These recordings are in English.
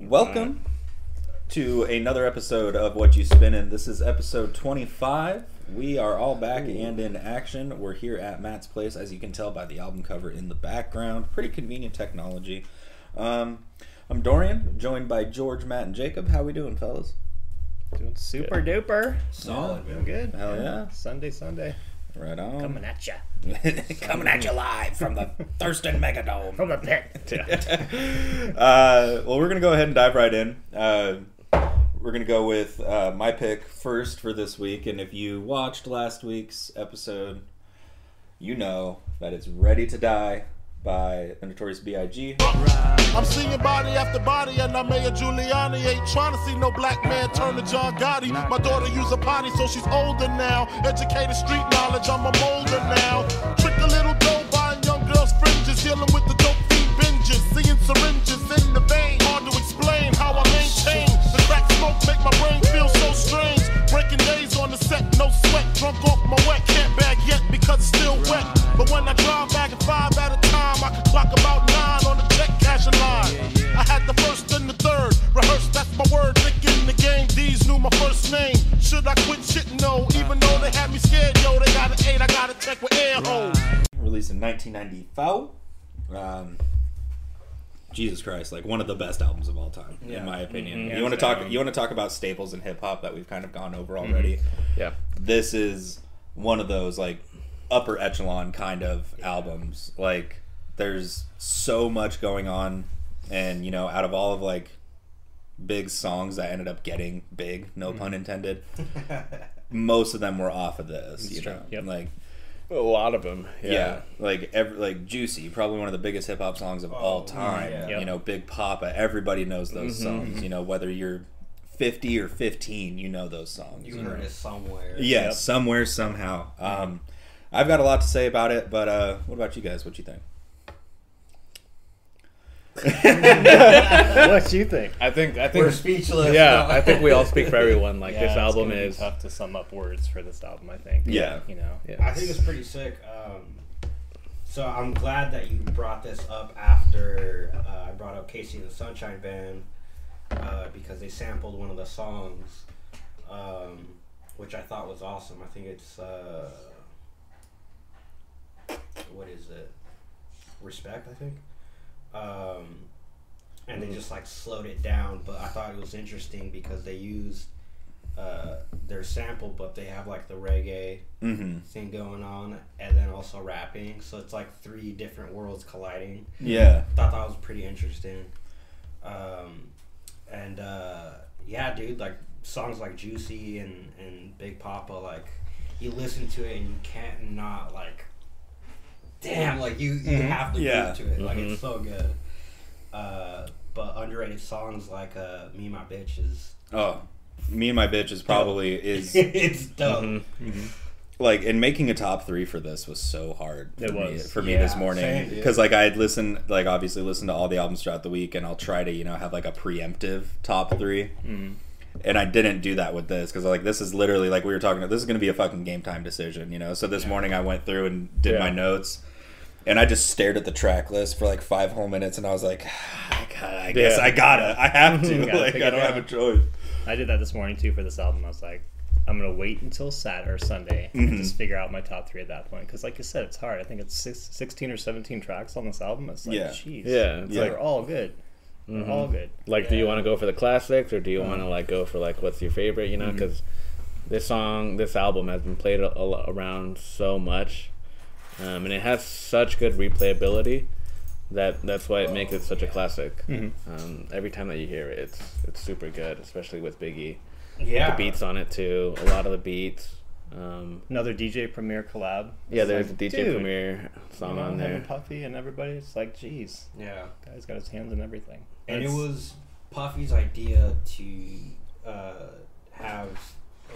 Welcome to another episode of Whatchu Spinnin'. This is episode 25. We are all back and in action. We're here at Matt's place, as you can tell by the album cover in the background. Pretty convenient technology. Um, I'm Dorian, joined by George, Matt, and Jacob. How we doing, fellas? Doing super duper. Solid, Doing good. Hell yeah. Sunday, Sunday. Right on. Coming at you. Coming at you live from the Thurston Megadome. From the pit. uh, well, we're gonna go ahead and dive right in. Uh, we're gonna go with uh, my pick first for this week, and if you watched last week's episode, you know that it's "Ready to Die" by the Notorious B.I.G. I'm seeing body after body, and I Mayor Giuliani ain't trying to see no black man turn to John Gotti. My daughter use a potty, so she's older now. Educated street knowledge, I'm a molder now. Trick a little dough, buying young girls' fringes, healing with the dope fiend binges, seeing syringes in the vein. Hard to explain how I maintain the crack smoke make my brain feel so strange. Breaking days on the set, no sweat, drunk off my wet, can't bag yet because it's still wet. But when I drive back at five at a time, I clock about nine on the check cashing line. I had the first and the third, rehearsed, that's my word. Thinking the game, D's knew my first name. Should I quit shit? No, even though they had me scared, yo, they got an eight, I gotta check with air holes. released in 1994. Um, Jesus Christ, like one of the best albums of all time, in my opinion. Mhm. You want to talk? You want to talk about staples in hip hop that we've kind of gone over already. Yeah. This is one of those like upper echelon kind of albums. Like there's so much going on, and you know, out of all of like big songs that ended up getting big, no pun intended, most of them were off of this. you true. know, Yep. like A lot of them. yeah, Yeah. like every like Juicy, probably one of the biggest hip hop songs of all time. yeah. You know, Big Poppa, everybody knows those songs. You know, whether you're 50 or 15, you know those songs. You heard it somewhere. Yeah, Yep. somewhere, somehow. Um, I've got a lot to say about it, but uh, what about you guys? What you think? what do you think? I think I think We're speechless. yeah, I think we all speak for everyone. Like Yeah, this album gonna be is tough to sum up words for this album. I think. Yeah. You know. yeah. I think it's pretty sick. Um, so I'm glad that you brought this up after uh, I brought up Casey and the Sunshine Band uh, because they sampled one of the songs, um, which I thought was awesome. I think it's uh, what is it? Respect, I think. Um, and they just like slowed it down, but I thought it was interesting because they used uh, their sample, but they have like the reggae Mm-hmm. thing going on and then also rapping so it's like three different worlds colliding Yeah. thought that was pretty interesting um, and uh, yeah dude like songs like juicy and, and big poppa like you listen to it and you can't not like damn like you, you Mhm. have to Yeah. move to it like Mhm. it's so good uh, but underrated songs like uh, me and my bitch is Oh, me and my bitch is probably is it's dope Mhm. like and making a top three for this was so hard for It me, was. for me Yeah, this morning because like I had listened like obviously listened to all the albums throughout the week and I'll try to you know have like a preemptive top 3 Mhm. and I didn't do that with this because like this is literally like we were talking about this is going to be a fucking game time decision you know so this morning I went through and did Yeah. my notes and I just stared at the track list for like five whole minutes and I was like I, gotta, I guess Yeah. I gotta I have to Gotta like I don't have a choice I did that this morning too for this album. I was like, I'm gonna wait until Saturday or Sunday and mm-hmm. just figure out my top three at that point. Because like you said, it's hard. I think it's six, 16 or 17 tracks on this album. It's like, Yeah. jeez. Yeah, it's Yeah. They're all good. They're mm-hmm. all good. Like, do you want to go for the classics or do you uh-huh. want to like go for like what's your favorite? You know, mm-hmm. because this song, this album has been played a, a, around so much, um, and it has such good replayability that that's why it makes it such a classic. Mhm. Um, every time that you hear it, it's it's super good, especially with Biggie. yeah The beats on it too, a lot of the beats. Um, Another DJ Premier collab. yeah, there's like, a DJ dude, Premier you song know, on there. and Puffy and everybody. It's like, jeez, yeah guy's got his hands in everything. And it was Puffy's idea to uh, have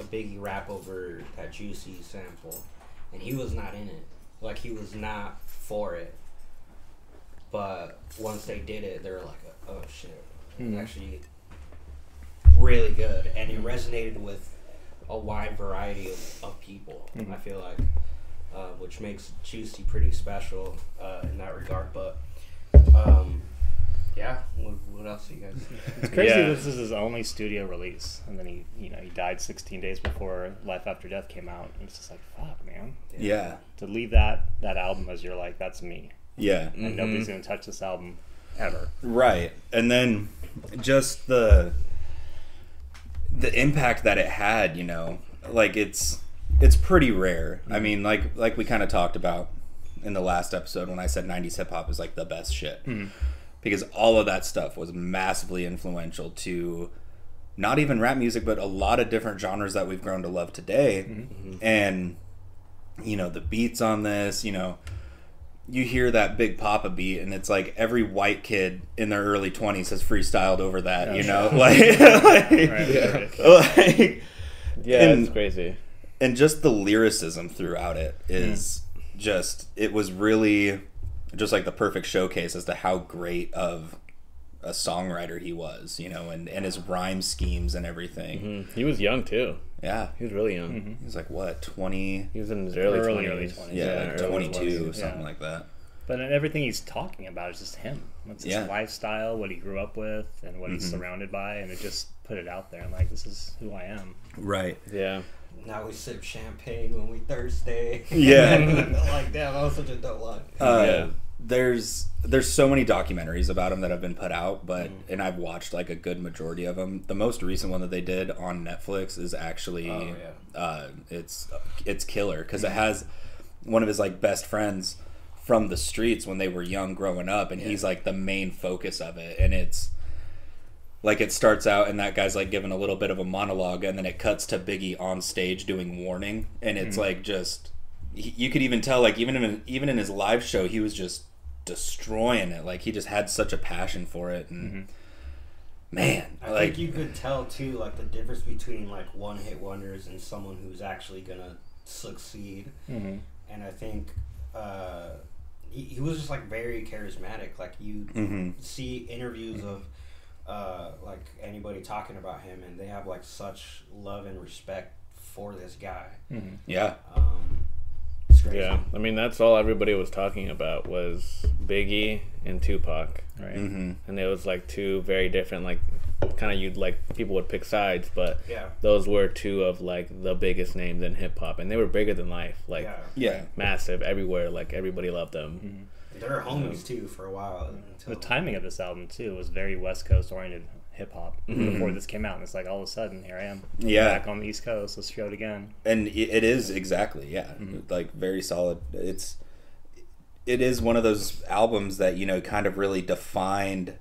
a Biggie rap over that Juicy sample, and he was not in it. Like he was not for it. But once they did it, they were like, "Oh shit, Mhm. actually really good," and it resonated with a wide variety of, of people. Mhm. I feel like, uh, which makes Juicy pretty special uh, in that regard. But um, Yeah. What, what else do you guys? It's crazy. Yeah. This is his only studio release, and then he, you know, he died 16 days before Life After Death came out. And it's just like, fuck, man. Yeah. To leave that that album as you're like, that's me, Yeah. and mm-hmm. nobody's gonna touch this album ever. Right. And then just the the impact that it had, you know, like it's it's pretty rare. I mm-hmm. mean, like like we kind of talked about in the last episode when I said 90s hip hop is like the best shit. Mm-hmm. Because all of that stuff was massively influential to not even rap music but a lot of different genres that we've grown to love today. Mm-hmm. And you know, the beats on this, you know, you hear that big poppa beat and it's like every white kid in their early 20s has freestyled over that you know like, like, Right? like- Yeah, And- it's crazy. and just the lyricism throughout it is mm. just it was really just like the perfect showcase as to how great of a songwriter he was you know and and his rhyme schemes and everything Mm, He was young too. yeah He was really young. he was like what 20 He was in his early Early, 20s. early 20s. yeah, early like 22 20s. something Yeah. like that But everything he's talking about is just him. It's his Yeah. lifestyle, what he grew up with, and what he's surrounded by, and it just put it out there. And like, this is who I am. right Yeah. Now we sip champagne when we thirsty. Yeah. like damn, that was such a dope line. Uh, Yeah. There's there's so many documentaries about him that have been put out, but and I've watched like a good majority of them. The most recent one that they did on Netflix is actually Oh, yeah. uh, it's it's killer because it has one of his like best friends from the streets when they were young growing up, and he's like the main focus of it, and it's like it starts out and that guy's like giving a little bit of a monologue and then it cuts to biggie on stage doing warning and it's like just you could even tell like even in even in his live show he was just destroying it like he just had such a passion for it and man I like think you could tell too, like the difference between like one hit wonders and someone who's actually gonna succeed. Mm-hmm. And I think uh, he, he was just like very charismatic. Like you Mhm. see interviews of uh, like anybody talking about him, and they have like such love and respect for this guy. yeah Um, it's crazy. Yeah. I mean, that's all everybody was talking about was Biggie and Tupac. Right? hmm And it was like two very different, like, kind of you'd like, people would pick sides, but Yeah. those were two of like the biggest names in hip hop. And they were bigger than life. Like, Yeah. yeah massive everywhere. Like, everybody loved them. They're homies too for a while. The timing of this album too was very West Coast oriented hip hop mm-hmm. before this came out, and it's like all of a sudden here I am, Yeah. back on the East Coast. Let's show it again. and it it is exactly yeah mm-hmm. like very solid it's it is one of those albums that you know kind of really defined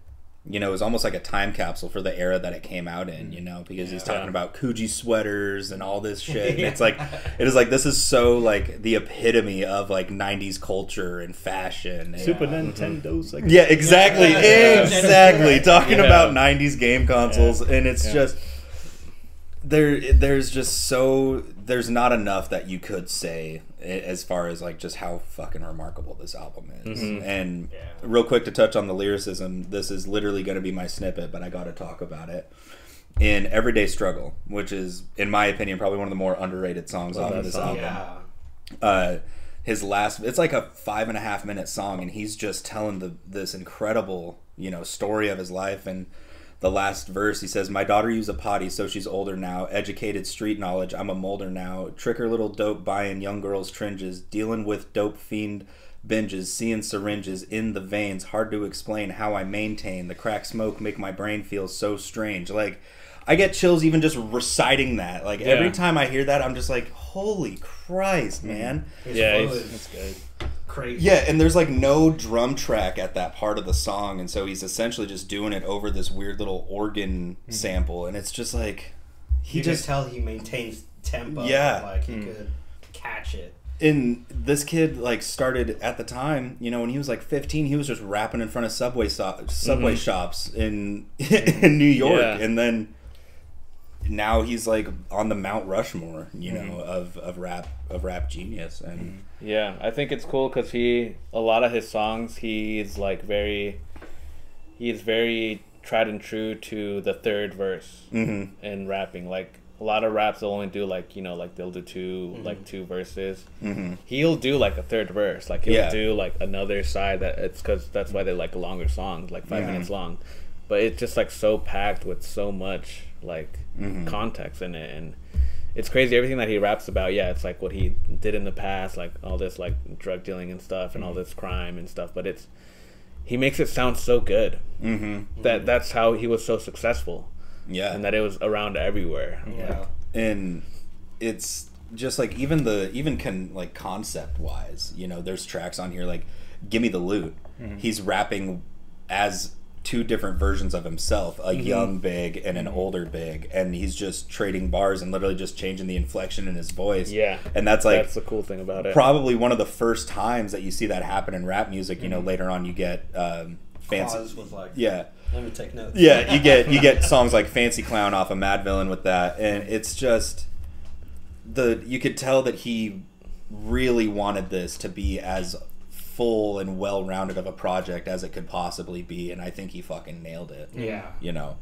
you know it was almost like a time capsule for the era that it came out in you know because he's talking Yeah. about Coogi sweaters and all this shit and it's like it is like this is so like the epitome of like 90s culture and fashion and, Super Nintendo's mm-hmm. like yeah, exactly, Yeah. exactly. Talking Yeah. about '90s game consoles, and it's Yeah. just there. There's just so there's not enough that you could say as far as like just how fucking remarkable this album is. And Yeah. real quick to touch on the lyricism, this is literally going to be my snippet, but I got to talk about it. In Everyday Struggle, which is, in my opinion, probably one of the more underrated songs Love off of this song. album yeah. uh, his last it's like a five and a half minute song and he's just telling the this incredible you know story of his life and the last verse he says my daughter used a potty so she's older now. Educated street knowledge i'm a molder now. Trick her little dope buying young girls tringes dealing with dope fiend binges seeing syringes in the veins. Hard to explain how i maintain. The crack smoke make my brain feel so strange. Like i get chills even just reciting that. Like every time i hear that i'm just like holy christ man. His Yeah, flow he's- That's good. Crazy. yeah, and there's like no drum track at that part of the song, and so he's essentially just doing it over this weird little organ mm-hmm. sample, and it's just like he you just just tell he maintains tempo. Yeah. like he hmm. could catch it. and this kid like started at the time, you know, when he was like 15, he was just rapping in front of subway stop, subway mm-hmm. shops in in New York, Yeah. and then now he's like on the Mount Rushmore, you mm-hmm. know, of, of rap of rap genius, and Yeah, I think it's cool because he a lot of his songs he's like very he's very tried and true to the third verse Mm-hmm. in rapping. Like a lot of raps they'll only do like you know like they'll do 2 like two verses. Mhm. He'll do like a third verse, like he'll Yeah. do like another side that it's because that's why they're like longer songs, like five Yeah. minutes long. But it's just like so packed with so much like Mhm. context in it, and it's crazy everything that he raps about. Yeah, it's like what he did in the past, like all this like drug dealing and stuff, and all this crime and stuff. But it's he makes it sound so good Mm-hmm. that that's how he was so successful Yeah. and that it was around everywhere. Yeah. and it's just like even the even can like concept wise you know there's tracks on here like gimme the loot he's rapping as two different versions of himself a young big and an older big and he's just trading bars and literally just changing the inflection in his voice Yeah. and that's like that's the cool thing about it. probably one of the first times that you see that happen in rap music you know later on you get um fancy Quaz was like, yeah let me take notes. yeah, you get you get songs like Fancy Clown off of Madvillain with that, and it's just the you could tell that he really wanted this to be as full and well rounded of a project as it could possibly be, and I think he fucking nailed it. Yeah. You know,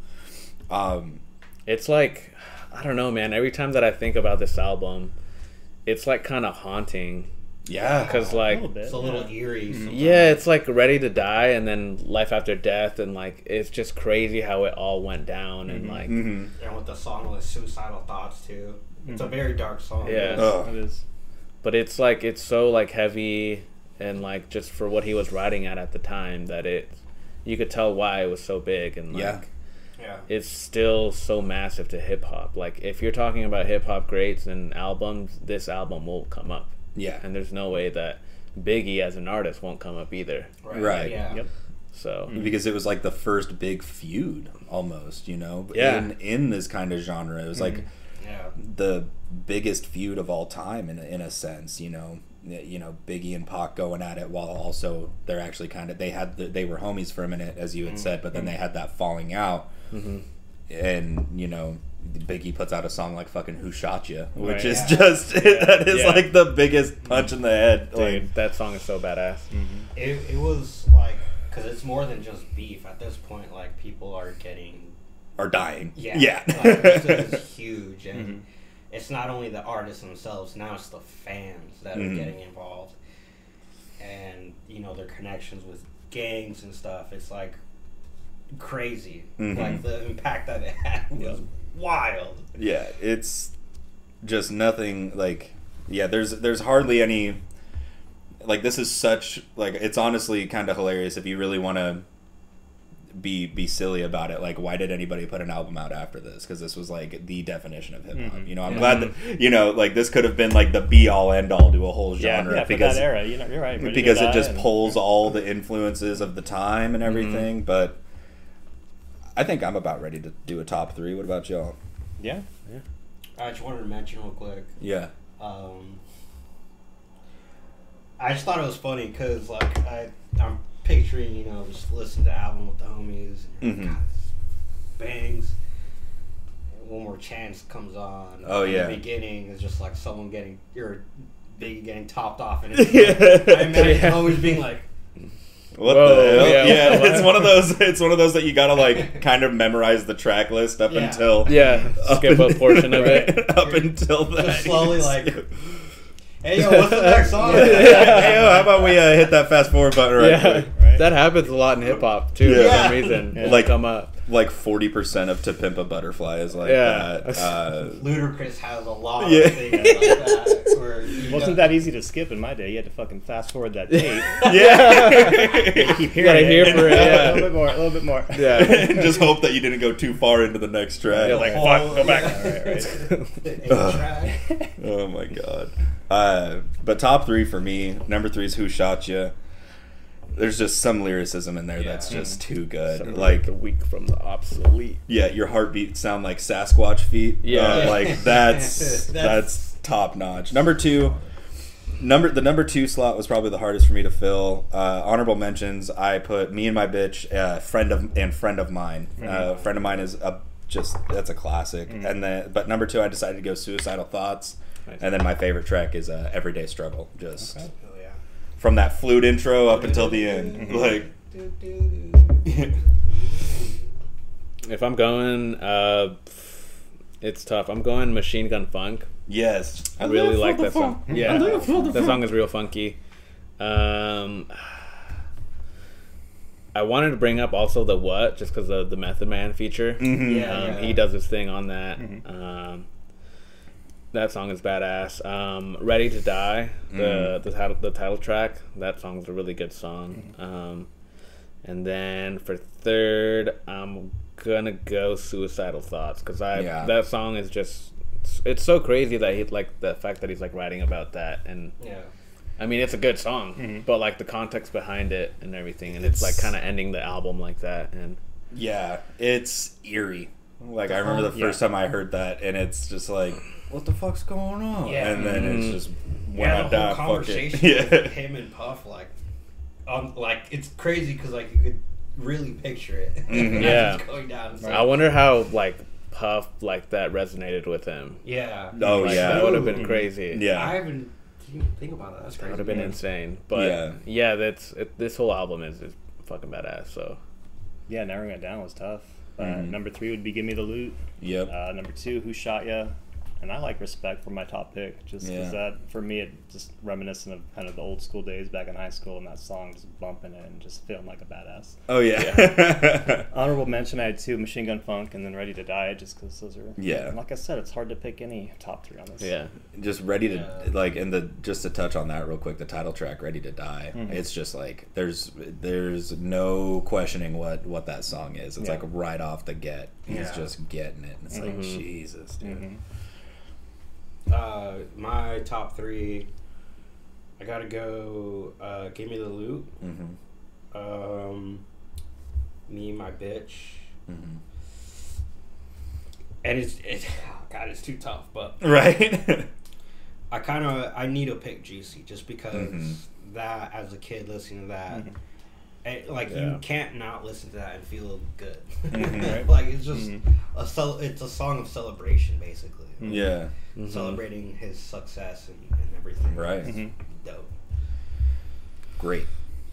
um, It's like I don't know, man. Every time that I think about this album, it's like kind of haunting yeah, because like little bit. It's a little yeah. eerie. sometimes. yeah, it's like ready to die and then life after death and like it's just crazy how it all went down and like hmm And with the song with suicidal thoughts too. It's a very dark song. Yeah. Ugh. It is. but it's like it's so like heavy and like just for what he was writing at at the time that it you could tell why it was so big and like Yeah. Yeah. it's still so massive to hip hop. Like if you're talking about hip hop greats and albums, this album will come up. yeah, And there's no way that Biggie as an artist won't come up either. Right. right. Yeah. Yep. So mm-hmm. because it was like the first big feud almost, you know, Yeah. in in this kind of genre. It was like mm-hmm. Yeah. the biggest feud of all time in a, in a sense you know Y- you know Biggie and Pac going at it while also they're actually kind of they had the, they were homies for a minute as you had said but then they had that falling out mm-hmm. and you know Biggie puts out a song like fucking Who Shot You which Right. is Yeah. just that is Yeah. like the biggest punch in the head dude, like that song is so badass. Mm-hmm. It, it was like, because it's more than just beef. At this point, like, people are getting. are dying Yeah. yeah Like, this is huge. And mm-hmm. It's not only the artists themselves, now it's the fans that Mhm. are getting involved. And, you know, their connections with gangs and stuff. It's like crazy. Mhm. Like, the impact that it had was wild. yeah it's just nothing like yeah there's there's hardly any like this is such like it's honestly kind of hilarious if you really want to be be silly about it like why did anybody put an album out after this because this was like the definition of hip hop Mhm. you know i'm Yeah. glad that you know like this could have been like the be all end all to a whole genre yeah, for because that era, you know, you're right. Ready because it just and- pulls all the influences of the time and everything but i think i'm about ready to do a top three what about y'all Yeah, Yeah, I just wanted to mention real quick. yeah Um, I just thought it was funny because like I I'm picturing you know just listen to the album with the homies and Mhm. God, this bangs. One more chance comes on. Oh, In yeah. The beginning is just like someone getting your Biggie getting topped off, and it's Yeah. I imagine Yeah. homies being like, What Whoa, the hell? yeah, Yeah, it's one of those. It's one of those that you gotta like kind of memorize the track list up Yeah. until Yeah, skip a portion of it. up until that. just slowly like, skip. Hey yo, what's the next song? hey, yo, how about we uh, hit that fast forward button right yeah, quick? Right. That happens a lot in hip hop too. Yeah. For some reason, Yeah. Like- come up. Like forty percent of To Pimp a Butterfly is like Yeah. that. Uh, Ludacris has a lot Yeah. of things like that. Where wasn't got- that easy to skip in my day. You had to fucking fast forward that tape. yeah. Keep You gotta hearing hear it. for it, a little bit more, a little bit more. Yeah. Just hope that you didn't go too far into the next track. Yeah, like, Oh, fuck, go back. yeah. All right, right. The eight track. Oh my god. Uh, but top three for me. Number three is Who Shot Ya. There's just some lyricism in there that's just too good. Something like the weak from the obsolete. yeah, your heartbeat sound like Sasquatch feet. Yeah. Uh, like that's That's- that's top notch. Number two, number the number two slot was probably the hardest for me to fill. Uh, honorable mentions. I put me and my bitch, uh, friend of and friend of mine. Uh, friend of mine is a just that's a classic. And then but number two, I decided to go suicidal thoughts. Nice. And then my favorite track is uh, Everyday Struggle. Just Okay. Yeah. from that flute intro up until the end. Like If I'm going, uh, it's tough. I'm going Machine Gun Funk. Yes, I really like that song. Yeah, that song is real funky. Um, I wanted to bring up also the what just because of the Method Man feature. Mhm. Yeah, Um, yeah. He does his thing on that. Um, that song is badass. Um, Ready to Die, the the title the title track. That song's a really good song. Um, and then for third, I'm gonna go Suicidal Thoughts because I Yeah. that song is just it's so crazy that he like the fact that he's like writing about that and Yeah. I mean it's a good song, but like the context behind it and everything, and it's, like kind of ending the album like that and. Yeah, it's eerie. Like I remember the Yeah. first time I heard that, and it's just like, what the fuck's going on? Yeah. and then it's Mhm. just when yeah, I the die, whole fuck conversation it. with Yeah, him and Puff, like, um, like it's crazy because like you could really picture it. Mhm. Yeah. going down. It's I wonder how like Puff like that resonated with him. yeah. Oh, Like, yeah. that would have been Mhm. crazy. I yeah, haven't didn't even think about that. That's that crazy. would have been Yeah. insane. But Yeah. yeah, that's it, this whole album is, is fucking badass. So Yeah, narrowing it down was tough. Uh, Mhm. Number three would be "Give Me the Loot." yep. Uh, number two, "Who Shot Ya," and I like "Respect" for my top pick, just because Yeah. that for me it just reminiscent of kind of the old school days back in high school, and that song just bumping it and just feeling like a badass. oh yeah, Honorable mention, I had two, "Machine Gun Funk" and then "Ready to Die," just because those are Yeah. Like I said, it's hard to pick any top three on this. yeah, just ready to Yeah. like, and the just to touch on that real quick, the title track, "Ready to Die." Mhm. It's just like there's there's no questioning what what that song is. It's Yeah. like right off the get, he's Yeah. just getting it, and it's like Mhm. Jesus, dude. Mhm. Uh, my top three. I gotta go. Uh, give me the loot. Mm-hmm. Um, me, my bitch, Mm-hmm. and it's it. Oh God, it's too tough. But Right. I kind of I need to pick Juicy just because Mhm. that as a kid listening to that, it, like Yeah. you can't not listen to that and feel good. Mhm. Right. like it's just Mhm. a it's a song of celebration basically, yeah. Mhm. celebrating his success and, and everything. Right. Mhm. Dope. Great.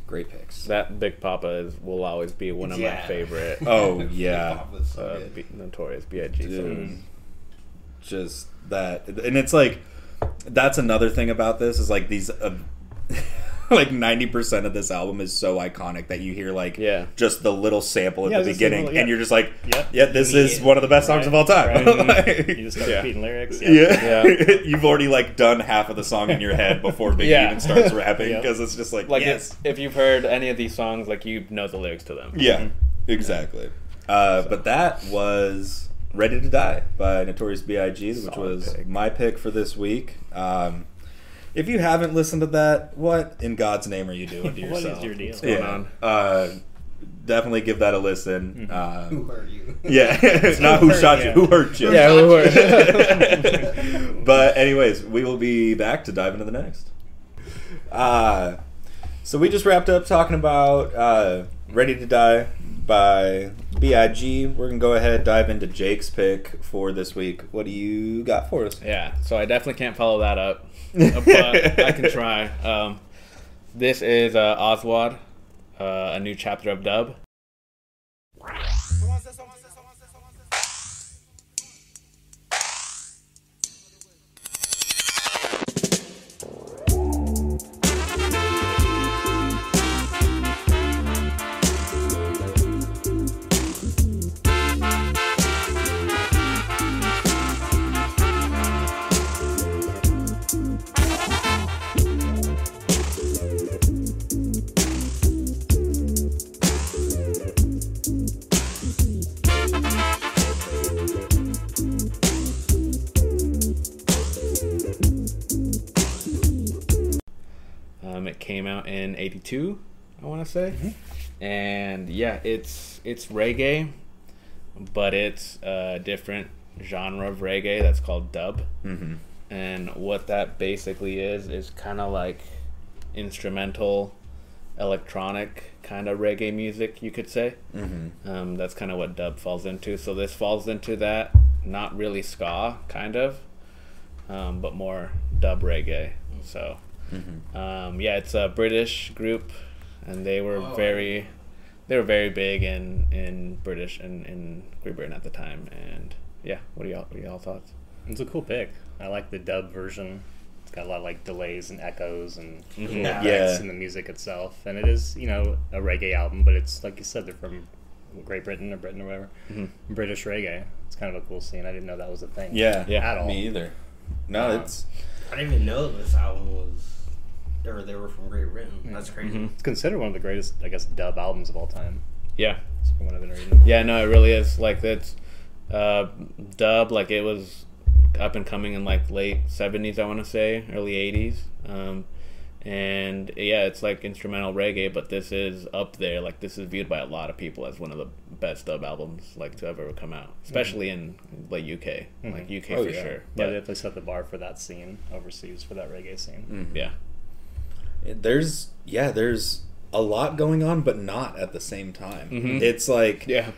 Great picks. that Big Poppa is will always be one of my favorite. Oh yeah. So uh. B- notorious B.I.G. Just that, and it's like that's another thing about this is like these, uh, like ninety percent of this album is so iconic that you hear like Yeah. just the little sample at Yeah, the beginning, little- yeah. and you're just like, Yep. yeah, this is one of the best songs of all time. Right. Like- You just start Yeah. repeating lyrics. yeah, Yeah. you've already like done half of the song in your head before Biggie Yeah. even starts rapping Yeah. because it's just like, Like yes, if, if you've heard any of these songs, like you know the lyrics to them. Yeah, exactly. Uh, But that was "Ready to Die" by Notorious B.I.G., which Solid was pick. my pick for this week. Um, if you haven't listened to that, what in God's name are you doing to yourself? What is your deal? What's going Yeah. on? Uh, definitely give that a listen. Mhm. Who Um, hurt you? yeah, it's not who hurt shot you. you, who hurt you. Yeah, who hurt- you. but anyways, we will be back to dive into the next. Uh, so we just wrapped up talking about uh, "Ready to Die" by Big. We're gonna go ahead dive into Jake's pick for this week. What do you got for us? Yeah, so I definitely can't follow that up, but I can try. Um, this is uh, Aswad, uh, a new chapter of Dub. Came out in '82, I want to say, and yeah, it's it's reggae, but it's a different genre of reggae that's called dub. Mm-hmm. And what that basically is is kind of like instrumental, electronic kind of reggae music, you could say. Mm-hmm. Um, that's kind of what dub falls into. So this falls into that, not really ska, kind of, um, but more dub reggae. So Mm-hmm. um, yeah, it's a British group, and they were Oh. very, they were very big in in British and in Great Britain at the time, and yeah, what are y'all what are y'all thoughts? It's a cool pick. I like the dub version. It's got a lot of like delays and echoes and cool Yeah. effects Yeah. in the music itself. And it is, you know, a reggae album, but it's like you said, they're from Great Britain or Britain or whatever. British reggae. It's kind of a cool scene. I didn't know that was a thing. Yeah, Yeah. At all. me either. No, Um, it's I didn't even know this album was, or they were from Great Britain. Mm-hmm. That's crazy. Mm-hmm. It's considered one of the greatest, I guess, dub albums of all time. Yeah, That's from what I've been reading. yeah, no, it really is. Like that's uh, dub. Like it was up and coming in like late seventies, I want to say, early eighties. Um, and yeah, it's like instrumental reggae, but this is up there. Like this is viewed by a lot of people as one of the best dub albums like to ever come out, mm-hmm. especially in like UK, like UK Oh, for yeah. sure. Yeah, But they definitely set the bar for that scene overseas for that reggae scene. yeah, there's yeah, there's a lot going on, but not at the same time. Mhm. It's like yeah,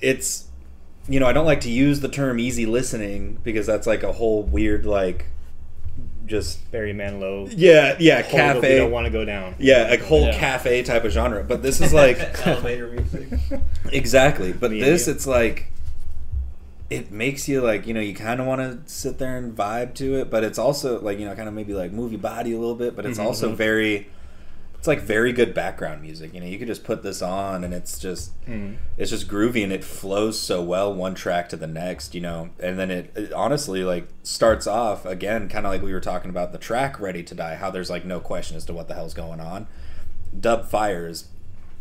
it's you know I don't like to use the term easy listening because that's like a whole weird like just Barry Manilow. yeah yeah hold that We cafe don't want to go down. yeah like whole Yeah. cafe type of genre. But this is like Elevator music. Exactly. But Me this, it's like, it makes you like, you know, you kind of want to sit there and vibe to it, but it's also like, you know, kind of maybe like move your body a little bit, but it's Mhm. also very, it's like very good background music. You know, you could just put this on and it's just, Mhm. it's just groovy and it flows so well one track to the next, you know, and then it, it honestly like starts off again, kind of like we were talking about the track Ready to Die, how there's like no question as to what the hell's going on. Dub Fire is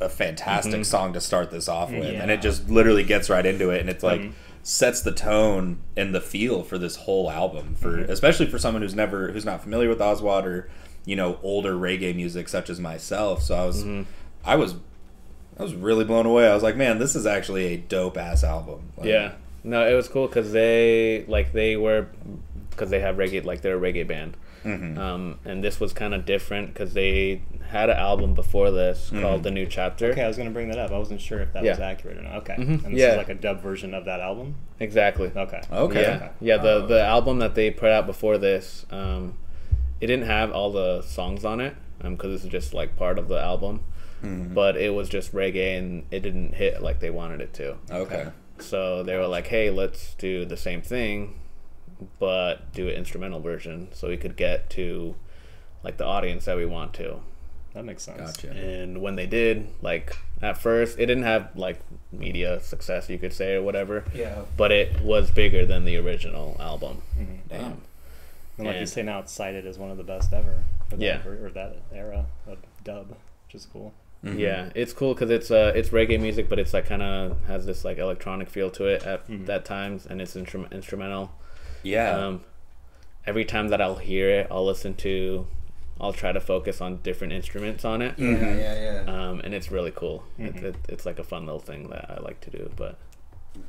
a fantastic song to start this off with, and it just literally gets right into it, and it's like Mhm. Sets the tone and the feel for this whole album for mm-hmm. especially for someone who's never who's not familiar with Aswad or you know older reggae music such as myself. So I was mm-hmm. I was I was really blown away. I was like, man, this is actually a dope ass album. Like, yeah. No, it was cool because they like they were because they have reggae like they're a reggae band. Mhm. Um, and this was kind of different because they had an album before this called The New Chapter. Okay, I was going to bring that up. I wasn't sure if that was accurate or not. Okay. Mhm. And this Yeah. is like a dub version of that album? Exactly. Okay. Okay. Yeah, yeah. The the album that they put out before this, um, it didn't have all the songs on it because this is just like part of the album. But it was just reggae, and it didn't hit like they wanted it to. Okay. So they were like, "Hey, let's do the same thing, but do an instrumental version, so we could get to like the audience that we want to." That makes sense. Gotcha. And when they did, like at first, it didn't have like media success, you could say, or whatever. Yeah. But it was bigger than the original album. Damn. Um, And like you say now, it's cited as one of the best ever for that, Yeah. ver- or that era of dub, which is cool. Mhm. Yeah, it's cool because it's uh it's reggae music, but it's like kind of has this like electronic feel to it at Mhm. at times, and it's instrum- instrumental. Yeah. Um, every time that I'll hear it, I'll listen to, I'll try to focus on different instruments on it, Yeah, yeah, yeah. um, and it's really cool. It, Mhm. it, it's like a fun little thing that I like to do. But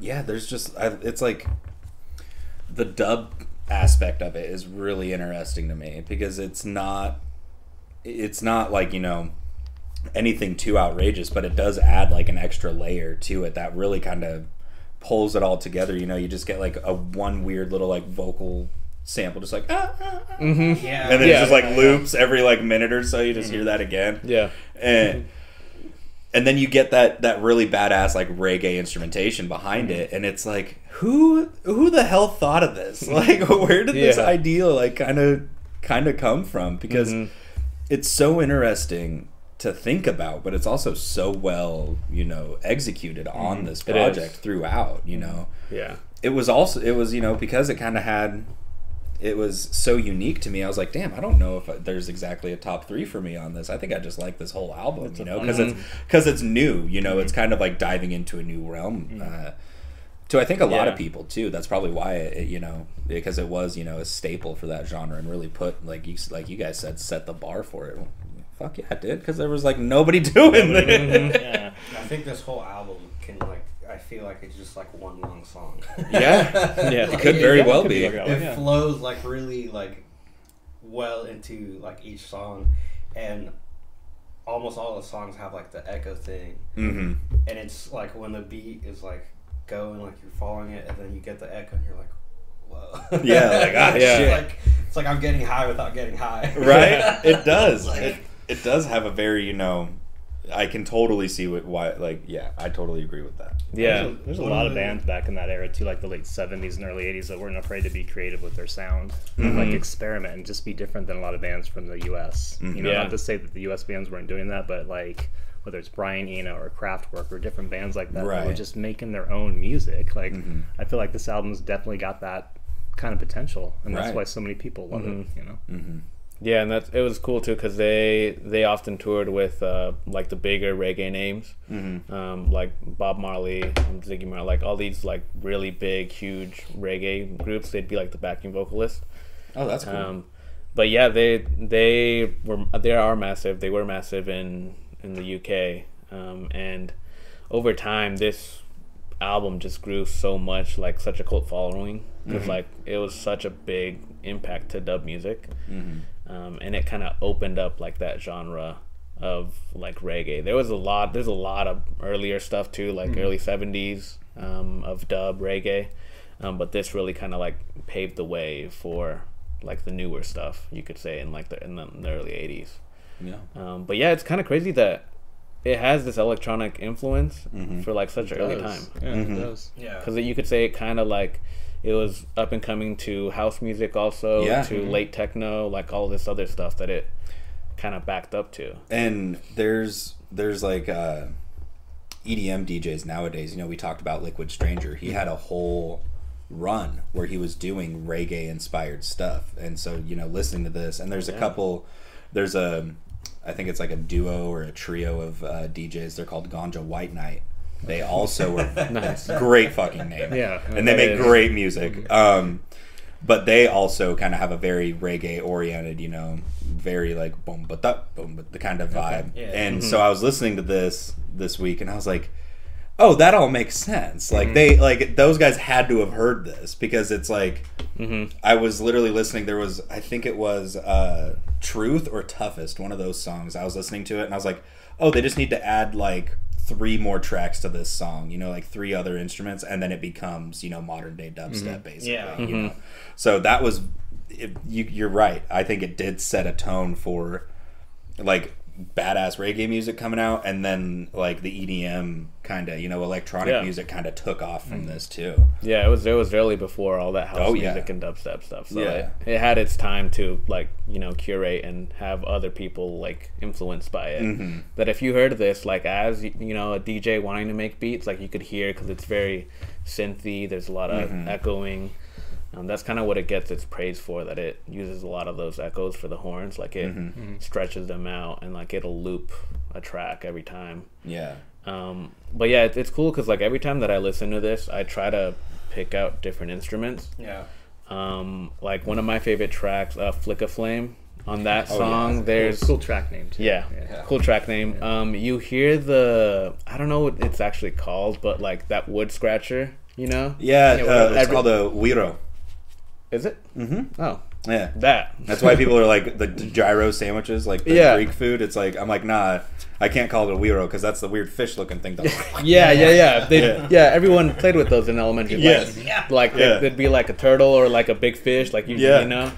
yeah there's just I, it's like the dub aspect of it is really interesting to me because it's not it's not like you know anything too outrageous but it does add like an extra layer to it that really kind of pulls it all together you know you just get like a one weird little like vocal sample just like ah, ah, ah. Yeah. and then Yeah. it just like Yeah, yeah. loops every like minute or so you just hear that again yeah, and and then you get that that really badass like reggae instrumentation behind Mm-hmm. it and it's like who who the hell thought of this like where did this Yeah. idea like kind of kind of come from because Mhm. it's so interesting to think about but it's also so well you know executed on this Mm-hmm. It is. project throughout you know? Yeah, it was also it was you know because it kind of had it was so unique to me i was like damn i don't know if there's exactly a top three for me on this. I think i just like this whole album It's you know? because it's because it's new you know? It's kind of like diving into a new realm uh, to i think a lot of people too. That's probably why it, it, you know because it was you know a staple for that genre and really put like you like you guys said set the bar for it fuck yeah it did because there was like nobody doing it yeah. I think this whole album can like. I feel like it's just like one long song. Yeah. Yeah. it could very Yeah, it well could be be like it yeah. flows like really like well into like each song, and almost all the songs have like the echo thing, hmm and it's like when the beat is like going, like you're following it, and then you get the echo, and you're like, whoa. Yeah, like, ah, it's shit. Like it's like I'm getting high without getting high. right it does Like- it, it does have a very you know I can totally see what why like yeah, I totally agree with that. Yeah. There's a, there's a lot of bands back in that era too, like the late '70s and early '80s, that weren't afraid to be creative with their sound, and, like mm-hmm. experiment and just be different than a lot of bands from the U.S. You mm-hmm. know, Yeah. not to say that the U.S. bands weren't doing that, but like whether it's Brian Eno or Kraftwerk or different bands like that, that were just making their own music. Like mm-hmm. I feel like this album's definitely got that kind of potential, and that's Right. why so many people love it. You know, Yeah, and that's it was cool too because they they often toured with uh, like the bigger reggae names, mm-hmm. um, like Bob Marley, and Ziggy Marley, like all these like really big, huge reggae groups. They'd be like the backing vocalist. Oh, that's cool. Um, but yeah, they they were they are massive. They were massive in in the UK, um, and over time, this album just grew so much, like such a cult following, because like it was such a big impact to dub music, um, and it kind of opened up like that genre of like reggae. There was a lot. There's a lot of earlier stuff too, like early '70s um, of dub reggae, um, but this really kind of like paved the way for like the newer stuff you could say in like the in the, in the early '80s. yeah. Um, but yeah, it's kind of crazy that it has this electronic influence Mm-hmm. for like such an early time. Does. Yeah, it does. Yeah. Because you could say it kind of like it was up and coming to house music, also Yeah. to Mhm. late techno, like all this other stuff that it kind of backed up to. and there's there's like uh EDM DJs nowadays. You know, we talked about Liquid Stranger. He had a whole run where he was doing reggae inspired stuff, and so you know, listening to this, and there's a couple. There's a, I think it's like a duo or a trio of uh, DJs. They're called Ganja White Night. They also were Nice. great fucking name. Yeah. and they make is. great music. Um, but they also kind of have a very reggae oriented, you know, very like boom, but that boom, but the kind of vibe. Yeah. And so I was listening to this this week, and I was like, oh, that all makes sense. Like they mm-hmm. like those guys had to have heard this because it's like mm-hmm. I was literally listening. There was I think it was uh, Truth or Toughest, one of those songs. I was listening to it, and I was like, oh, they just need to add like three more tracks to this song you know like three other instruments and then it becomes you know modern day dubstep mm-hmm. basically Yeah. you know so that was it, you, you're right i think it did set a tone for like badass reggae music coming out and then like the edm kind of you know electronic Yeah. music kind of took off from this too Yeah, it was it was really before all that house Oh, yeah. music and dubstep stuff. So Yeah. it, it had its time to like you know curate and have other people like influenced by it. Mm-hmm. That if you heard this like as you know a DJ wanting to make beats, like you could hear because it's very synthy. There's a lot of Mm-hmm. echoing. Um, that's kind of what it gets its praise for. That it uses a lot of those echoes for the horns. Like it Mm-hmm. stretches them out and like it'll loop a track every time. yeah Um, but yeah, it's, it's cool because like every time that I listen to this, I try to pick out different instruments. Yeah. Um, like one of my favorite tracks, uh, "Flick a Flame." On that Oh, song, yeah. there's cool track name too. yeah, Yeah. cool track name. Um, you hear the I don't know what it's actually called, but like that wood scratcher, you know? yeah, Yeah, uh, it's Every- called a güiro Is it? Mm-hmm. Oh, yeah that. that's why people are like the gyro sandwiches like the Yeah. greek food it's like i'm like nah i can't call it a güiro because that's the weird fish looking thing that Yeah, yeah, yeah. They, Yeah. yeah. everyone played with those in elementary. Yes. Like, Yeah. like Yeah. they'd be like a turtle or like a big fish, like you, Yeah. you know.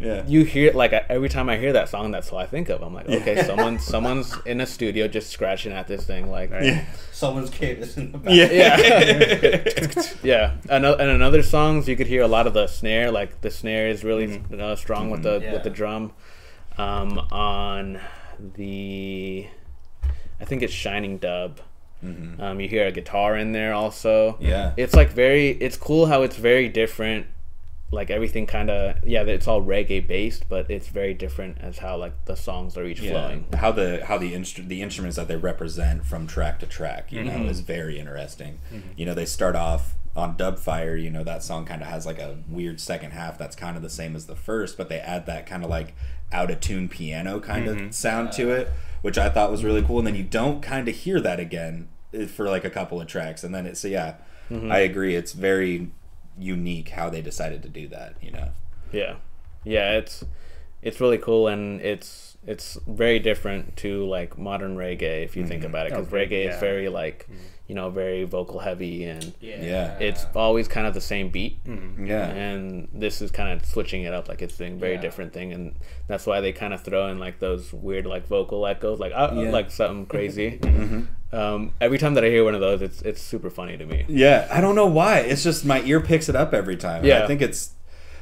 Yeah you hear like every time I hear that song, that's all I think of. I'm like, okay, someone someone's in a studio just scratching at this thing, like, Right. Someone's kid is in the back. yeah yeah, yeah. And, o- and in other songs, you could hear a lot of the snare, like the snare is really uh, strong with the Yeah. with the drum. Um, on the, I think it's Shining Dub. Um, you hear a guitar in there also. Yeah. it's like very. It's cool how it's very different. Like everything kind of yeah, it's all reggae based, but it's very different as how like the songs are each yeah. flowing. How the how the instru- the instruments that they represent from track to track, you Mm-hmm. know, is very interesting. You know, they start off on Dubfire. You know, that song kind of has like a weird second half that's kind of the same as the first, but they add that kind of like out of tune piano kind Mm-hmm. of sound to it, which I thought was really cool. And then you don't kind of hear that again eh, for like a couple of tracks, and then it's so yeah, Mm-hmm. I agree. It's very unique how they decided to do that. You know. Yeah, yeah, it's it's really cool, and it's it's very different to like modern reggae if you think Mhm. about it because Okay, reggae is very like you know very vocal heavy and Yeah. yeah. it's always kind of the same beat Yeah. and this is kind of switching it up like it's doing a very Yeah. different thing and that's why they kind of throw in like those weird like vocal echoes like uh, Yeah. like something crazy hmm um, every time that i hear one of those it's it's super funny to me Yeah, I don't know why. It's just my ear picks it up every time. Yeah. I think it's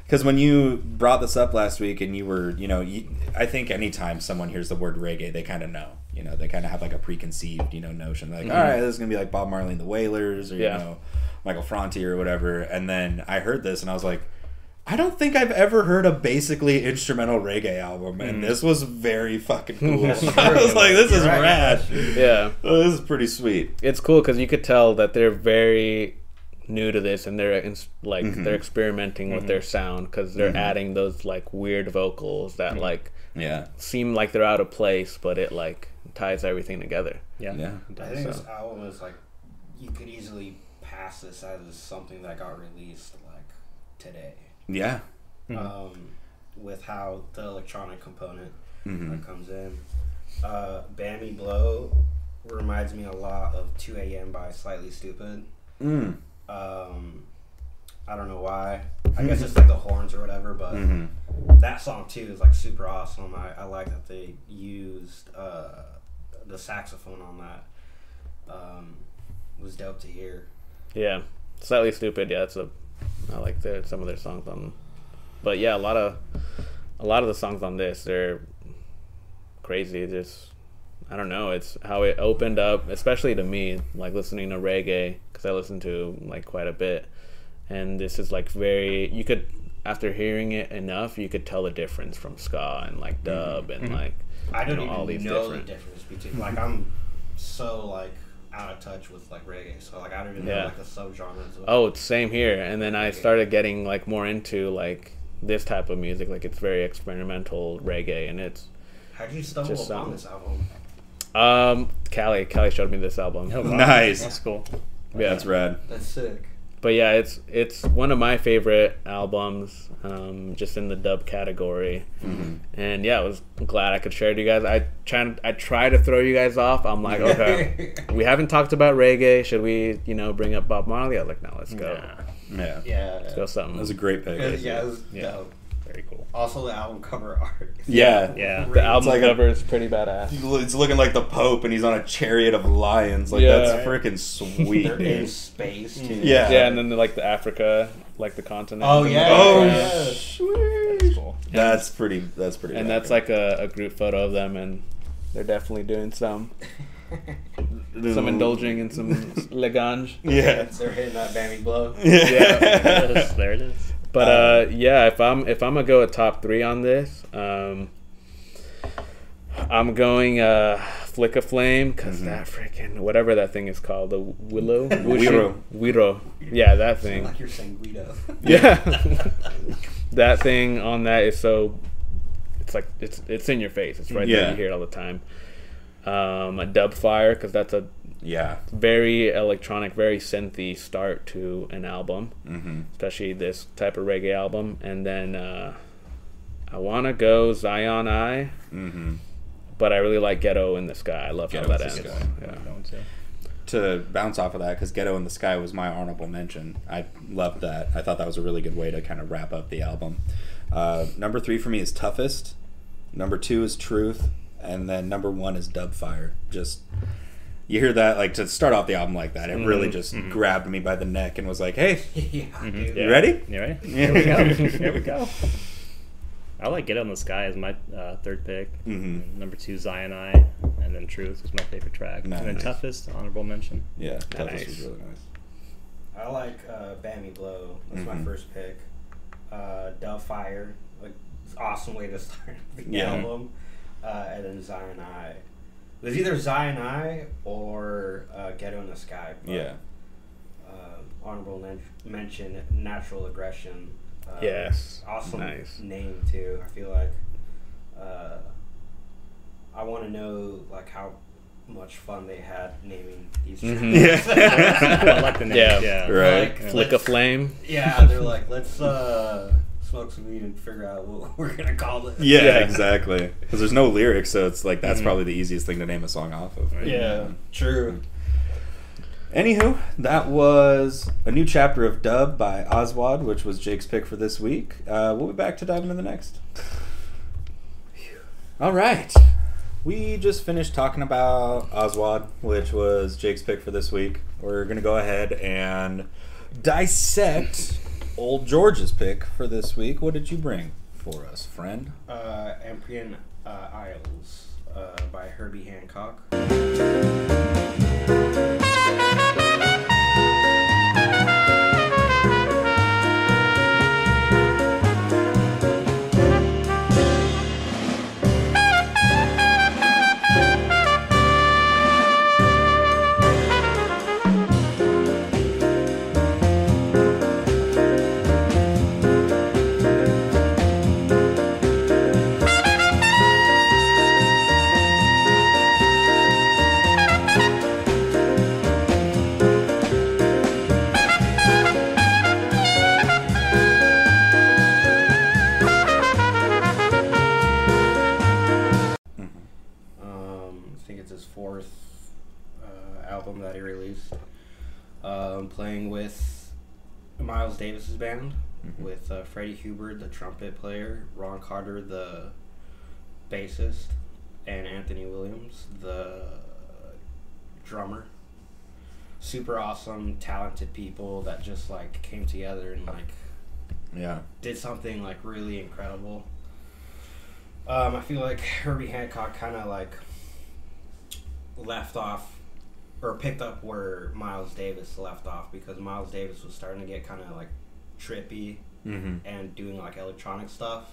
because when you brought this up last week and you were, you know, you, I think anytime someone hears the word reggae, they kind of know. You know, they kind of have like a preconceived, you know, notion. Like, all right, this is gonna be like Bob Marley and the Wailers, or Mm-hmm. Yeah. you know, Michael Franti or whatever. And then I heard this and I was like. I don't think I've ever heard a basically instrumental reggae album, and this was very fucking cool. I was like, "This is right. rad. yeah Oh, this is pretty sweet." it's cool because you could tell that they're very new to this and they're like Mm-hmm. they're experimenting with their sound because they're adding those like weird vocals that Mm-hmm. like Yeah, seem like they're out of place but it like ties everything together Yeah. Yeah. I think So- this album is like you could easily pass this as something that got released like today. Yeah. Mhm. Um, with how the electronic component Mhm. that comes in. Uh, Bammy Blow reminds me a lot of 2 a.m. by Slightly Stoopid. Mm. Um, I don't know why. I guess it's like the horns or whatever, but Mhm. that song too is like super awesome. I, I like that they used uh, the saxophone on that. Um, it was dope to hear. yeah slightly stoopid yeah it's a i like their some of their songs on but yeah a lot of a lot of the songs on this they're crazy. Just i don't know it's how it opened up especially to me like listening to reggae because i listen to like quite a bit. And this is like very you could after hearing it enough you could tell the difference from ska and like mm-hmm. dub and mm-hmm. like I don't you know, even all these know different the difference between like I'm so like out of touch with like reggae, so like I don't even Yeah. know like the subgenres. Of, Oh, it's same here. And then I started getting like more into like this type of music. Like it's very experimental reggae, and it's how'd you stumble just, upon um, this album? um Callie. Callie showed me this album. Oh, wow. Nice. That's cool. Yeah, That's rad. That's sick. But yeah, it's it's one of my favorite albums, um, just in the dub category. And yeah, I was glad I could share it with you guys. I try I try to throw you guys off. I'm like, okay, we haven't talked about reggae. Should we, you know, bring up Bob Marley? I was like, no, let's go. Yeah. Yeah. Yeah, Let's go something. That was a great pick. yeah, yeah, it was Yeah. dope. Very cool. Also, the album cover art. Yeah. Yeah. the album like a- cover is pretty badass. It's looking like the Pope, and he's on a chariot of lions. Like Yeah. that's freaking sweet, They're in space too. Yeah. Yeah, and then the, like the Africa, like the continent. Oh, yeah. Oh, Yeah. sweet. That's cool. That's pretty. That's pretty. and rad. that's like a, a group photo of them, and they're definitely doing some some indulging in some legange. Yeah. They're hitting that Bammy blow. There it Yeah. is. There it is. But uh, yeah, if I'm if I'm gonna go a top three on this, um, I'm going uh, Flick a Flame because that freaking whatever that thing is called the willow? güiro. güiro. Yeah that thing. Like you're saying Guido. yeah. That thing on that is so it's like it's it's in your face. It's right there. You hear it all the time. Um, a dub fire because that's a yeah. very electronic very synthy start to an album Mm-hmm. especially this type of reggae album and then uh, i want to go zion i Mm-hmm. but i really like ghetto in the sky i love Ghetto how that ends yeah. To. Bounce off of that, because "Ghetto in the Sky" was my honorable mention. I loved that. I thought that was a really good way to kind of wrap up the album. Uh, number three for me is "Toughest." Number two is "Truth," and then number one is "Dub Fire." Just you hear that like to start off the album like that, it really just grabbed me by the neck and was like, "Hey, yeah, dude. you ready?" You ready? Here we go. Here we go. I like Ghetto in the Sky as my uh, third pick. Mhm. Number two, Zion I, and then Truth was my favorite track. And then Toughest, honorable mention. Yeah, Toughest Nice. was really nice. I like uh, Bammy Blow. That's my Mhm. first pick. Uh, Dub Fire, like it's awesome way to start the Yeah. album. Uh, and then Zion I. Was either Zion I or uh, Ghetto in the Sky. But, Yeah. Uh, honorable men- mention Natural Aggression. Uh, Yes. Awesome Nice. name too. I feel like. Uh, I want to know like how much fun they had naming these tracks. Mhm. I like the name. Yeah. Yeah. Right. Like, flick a flame yeah, they're like, let's uh, let's smoke some weed and figure out what we're gonna call it. Yeah, Yeah. exactly. Because there's no lyrics, so it's like that's probably the easiest thing to name a song off of. Right. Yeah, true. Anywho, that was a new chapter of Dub by Aswad, which was Jake's pick for this week. Uh, we'll be back to dive into the next. All right. We just finished talking about Aswad, which was Jake's pick for this week. We're going to go ahead and dissect Old George's pick for this week. What did you bring for us, friend? Uh, Empyrean uh, Isles uh, by Herbie Hancock. Band, Mhm. with uh, Freddie Hubbard, the trumpet player, Ron Carter, the bassist, and Anthony Williams, the drummer. Super awesome, talented people that just like came together and like Yeah. did something like really incredible. Um, I feel like Herbie Hancock kind of like left off or picked up where Miles Davis left off because Miles Davis was starting to get kind of like trippy Mm-hmm. and doing like electronic stuff,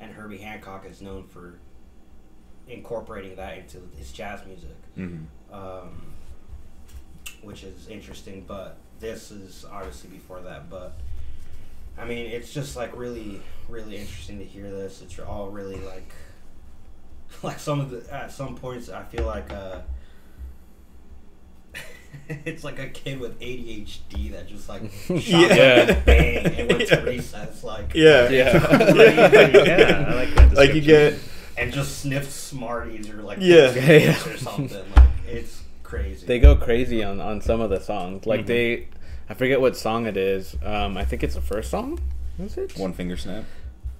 and Herbie Hancock is known for incorporating that into his jazz music Mm-hmm. um, which is interesting. But this is obviously before that. But I mean, it's just like really, really interesting to hear this. It's all really like, like some of the at some points I feel like uh, it's like a kid with ADHD that just like shot Yeah. yeah. bang and went to Yeah. recess like Yeah. Yeah. yeah, I like that. Like you get and just sniffed Smarties or like Yeah. biscuits or something. Like it's crazy. they go crazy on, on some of the songs. Like Mhm. they, I forget what song it is. Um, I think it's the first song. Is it? one finger snap.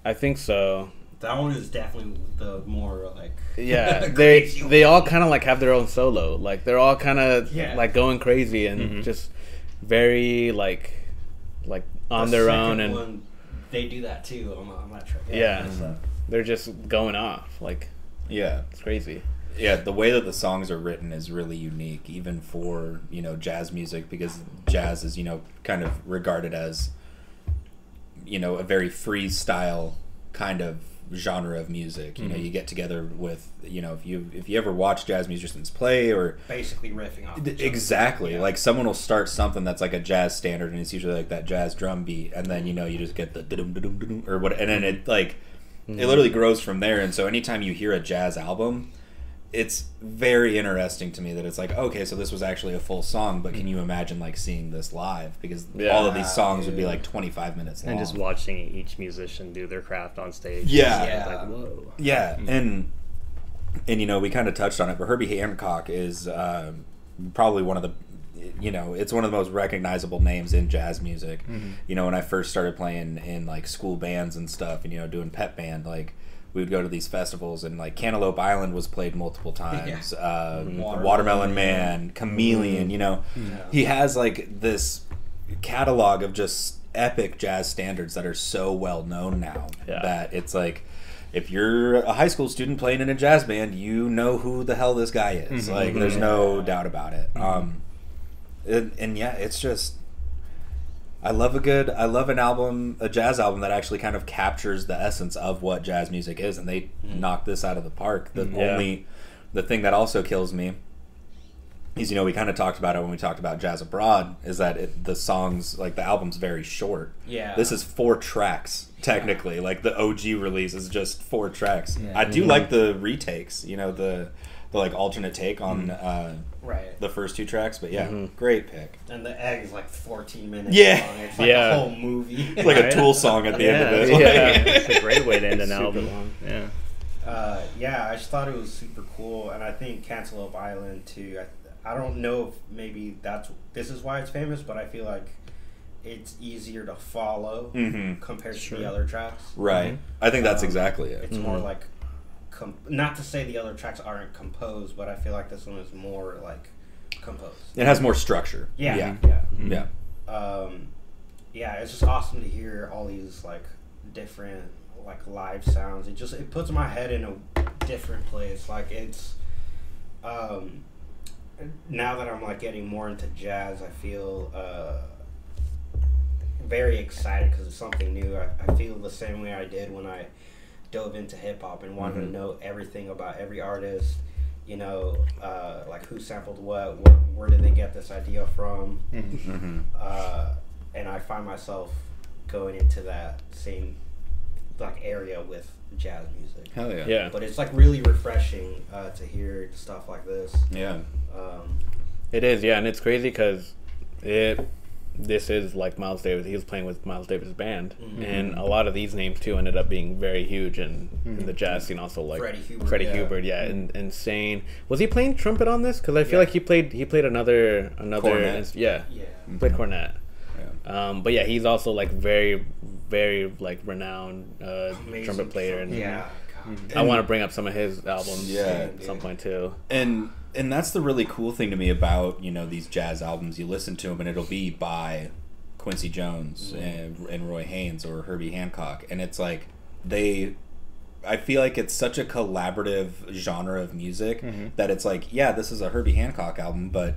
I think so. That one is definitely the more like Yeah, they they all kind of like have their own solo. Like they're all kind of Yeah. like going crazy and Mhm. just very like like on The their own and one, they do that too on, on that track. Yeah. that's, uh, they're just going off. Like Yeah. it's crazy. yeah the way that the songs are written is really unique even for you know jazz music because jazz is you know kind of regarded as you know a very freestyle kind of genre of music you know Mm-hmm. you get together with you know if you if you ever watch jazz musicians play or basically riffing off. each exactly Yeah. like someone will start something that's like a jazz standard and it's usually like that jazz drum beat and then you know you just get the dum dum dum or what and then it like it literally grows from there and so anytime you hear a jazz album it's very interesting to me that it's like okay so this was actually a full song but can mm. you imagine like seeing this live because Yeah. all of these songs would be like 25 minutes long and just watching each musician do their craft on stage. Yeah. Yeah. like whoa. Yeah, mm. and and you know we kind of touched on it, but Herbie Hancock is um, probably one of the you know it's one of the most recognizable names in jazz music. Mm-hmm. You know, when I first started playing in like school bands and stuff, and you know doing pep band, like we would go to these festivals, and like Cantaloupe Island was played multiple times. Uh, Watermelon Watermelon, Man. Man, Chameleon. You know, he has like this catalog of just epic jazz standards that are so well known now Yeah. that it's like if you're a high school student playing in a jazz band, you know who the hell this guy is. Like, there's no doubt about it. Um, and, and yeah, it's just. I love a good. I love an album, a jazz album that actually kind of captures the essence of what jazz music is, and they mm-hmm. knocked this out of the park. The mm-hmm. Yeah. only, the thing that also kills me is you know we kind of talked about it when we talked about jazz abroad is that it, the songs like the album's very short Yeah. this is four tracks technically like the og release is just four tracks Yeah. i do mm-hmm. like the retakes you know the the like alternate take on uh, Right. the first two tracks. But yeah, Mhm. great pick. And the egg is like 14 minutes Yeah. long. It's like Yeah. a whole movie. It's like a Right. Tool song at the end of it. yeah, Yeah. it's a great way to end an Super album. long. Yeah. Uh, yeah, I just thought it was super cool, and I think Cantaloupe Island too. I, I don't know if maybe that's this is why it's famous, but I feel like it's easier to follow Mhm. compared to Sure. the other tracks. Right. I think that's Um, exactly it. It's more like, com- not to say the other tracks aren't composed, but I feel like this one is more like composed. It has more structure. Yeah, Yeah. yeah. Yeah. um, yeah, it's just awesome to hear all these like different like live sounds. It just it puts my head in a different place. Like it's um, now that I'm like getting more into jazz, I feel uh, very excited because it's something new. I, I feel the same way I did when I dove into hip hop and wanted Mhm. to know everything about every artist. You know, uh, like who sampled what, where, where did they get this idea from? hmm uh, and I find myself going into that same like area with jazz music. Hell yeah. Yeah. But it's like really refreshing uh, to hear stuff like this. Yeah. Um, It is, yeah, and it's crazy because it. This is like Miles Davis. He was playing with Miles Davis' band, Mhm. and a lot of these names too ended up being very huge in, in the jazz scene. Also, like Freddie Hubbard, Freddie yeah. Hubbard, yeah, and insane. Was he playing trumpet on this? Because I feel Yeah. like he played he played another another Cornet. ins- yeah yeah. played cornet. Yeah. Um, but yeah, he's also like very very like renowned uh, trumpet player, and Yeah. God. I want to bring up some of his albums Yeah. at some point too. and and that's the really cool thing to me about you know these jazz albums you listen to them and it'll be by quincy jones mm-hmm. and, and roy haynes or herbie hancock and it's like they i feel like it's such a collaborative genre of music mm-hmm. that it's like yeah this is a herbie hancock album but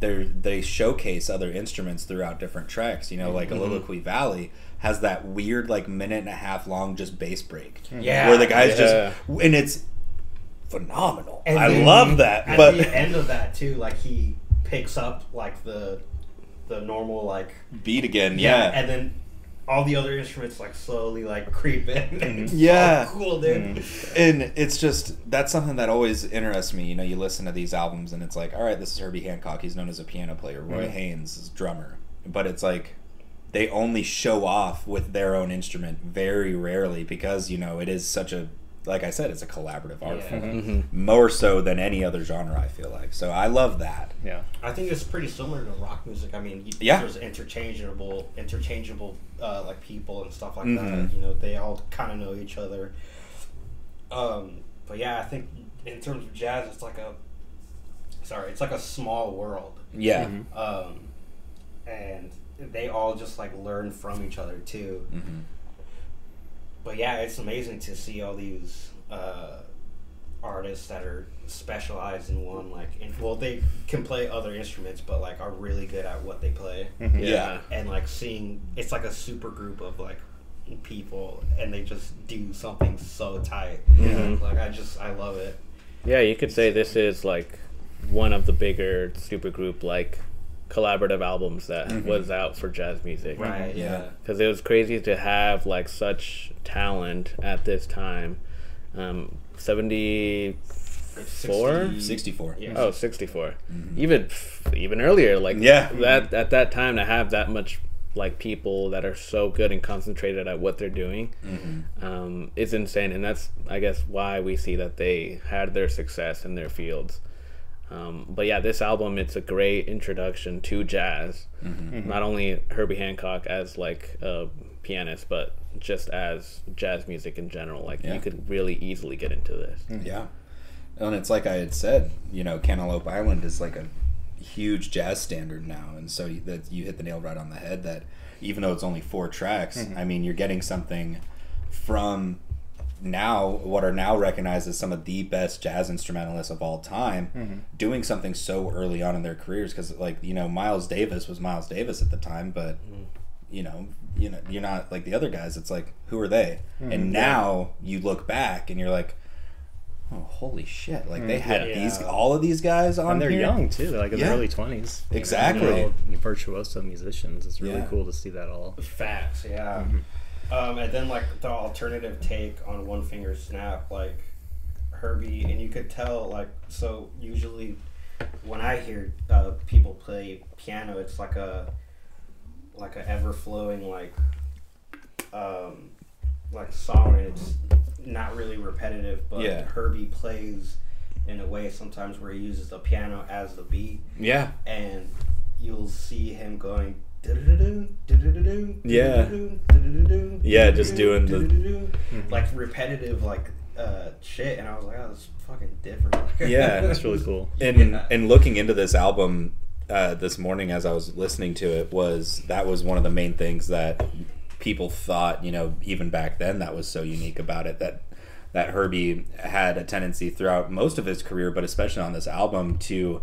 they they showcase other instruments throughout different tracks you know like Mm-hmm. valley has that weird like minute and a half long just bass break mm-hmm. Yeah. where the guys Yeah. just and it's phenomenal And i then love that At but the end of that too, like he picks up like the the normal like beat again yeah, yeah, and then all the other instruments like slowly like creep in. Mm-hmm. It's so Yeah. cool, dude. Mm-hmm. and it's just that's something that always interests me you know you listen to these albums and it's like all right this is herbie hancock he's known as a piano player roy haynes is drummer but it's like they only show off with their own instrument very rarely because you know it is such a like i said it's a collaborative art Yeah. form Mm-hmm. more so than any other genre i feel like so i love that Yeah. I think it's pretty similar to rock music. I mean, you, Yeah. there's interchangeable, interchangeable uh, like people and stuff like Mhm. that. You know, they all kind of know each other. Um, but yeah, I think in terms of jazz, it's like a sorry, it's like a small world, yeah um, and they all just like learn from each other too. But yeah, it's amazing to see all these uh, artists that are specialized in one. Like, in, well, they can play other instruments, but like are really good at what they play. yeah And like seeing, it's like a super group of like people, and they just do something so tight. Mhm. Like I just, I love it. Yeah, you could say this is like one of the bigger super group like collaborative albums that Mhm. was out for jazz music. Right. Yeah. Yeah. Because it was crazy to have like such talent at this time. Um, 74? 64 Yeah. Oh, 64. Even even earlier, like Yeah. that at that time to have that much like people that are so good and concentrated at what they're doing Mhm. um, is insane, and that's I guess why we see that they had their success in their fields. Um, but yeah, this album it's a great introduction to jazz. Mm-hmm. Not only Herbie Hancock as like a pianist, but just as jazz music in general. Like Yeah. you could really easily get into this. Mm-hmm. Yeah. And it's like I had said, you know, Cantaloupe Island is like a huge jazz standard now. And so that you hit the nail right on the head that even though it's only four tracks, mm-hmm. I mean, you're getting something from now what are now recognized as some of the best jazz instrumentalists of all time mm-hmm. doing something so early on in their careers because like you know miles davis was miles davis at the time but mm-hmm. you know you know you're not like the other guys it's like who are they mm-hmm. and now you look back and you're like oh holy shit like they had Yeah. these all of these guys on And they're here? young too. They're like in Yeah. their early twenties. Exactly. They're virtuoso musicians. It's really Yeah. cool to see that all. Facts, yeah. Um, and then like the alternative take on One Finger Snap, like Herbie, and you could tell like so. Usually, when I hear uh, people play piano, it's like a like a ever flowing like um, like song. and It's not really repetitive, but Yeah. Herbie plays in a way sometimes where he uses the piano as the beat, Yeah. and you'll see him going. "Du-du-du-du, du-du-du-du, Yeah. Yeah, just doing the- like repetitive like uh, shit, and I was like, oh, that's fucking different. Yeah. That's really cool. and Yeah. and looking into this album uh, this morning as I was listening to it was that was one of the main things that people thought you know even back then that was so unique about it that that Herbie had a tendency throughout most of his career but especially on this album to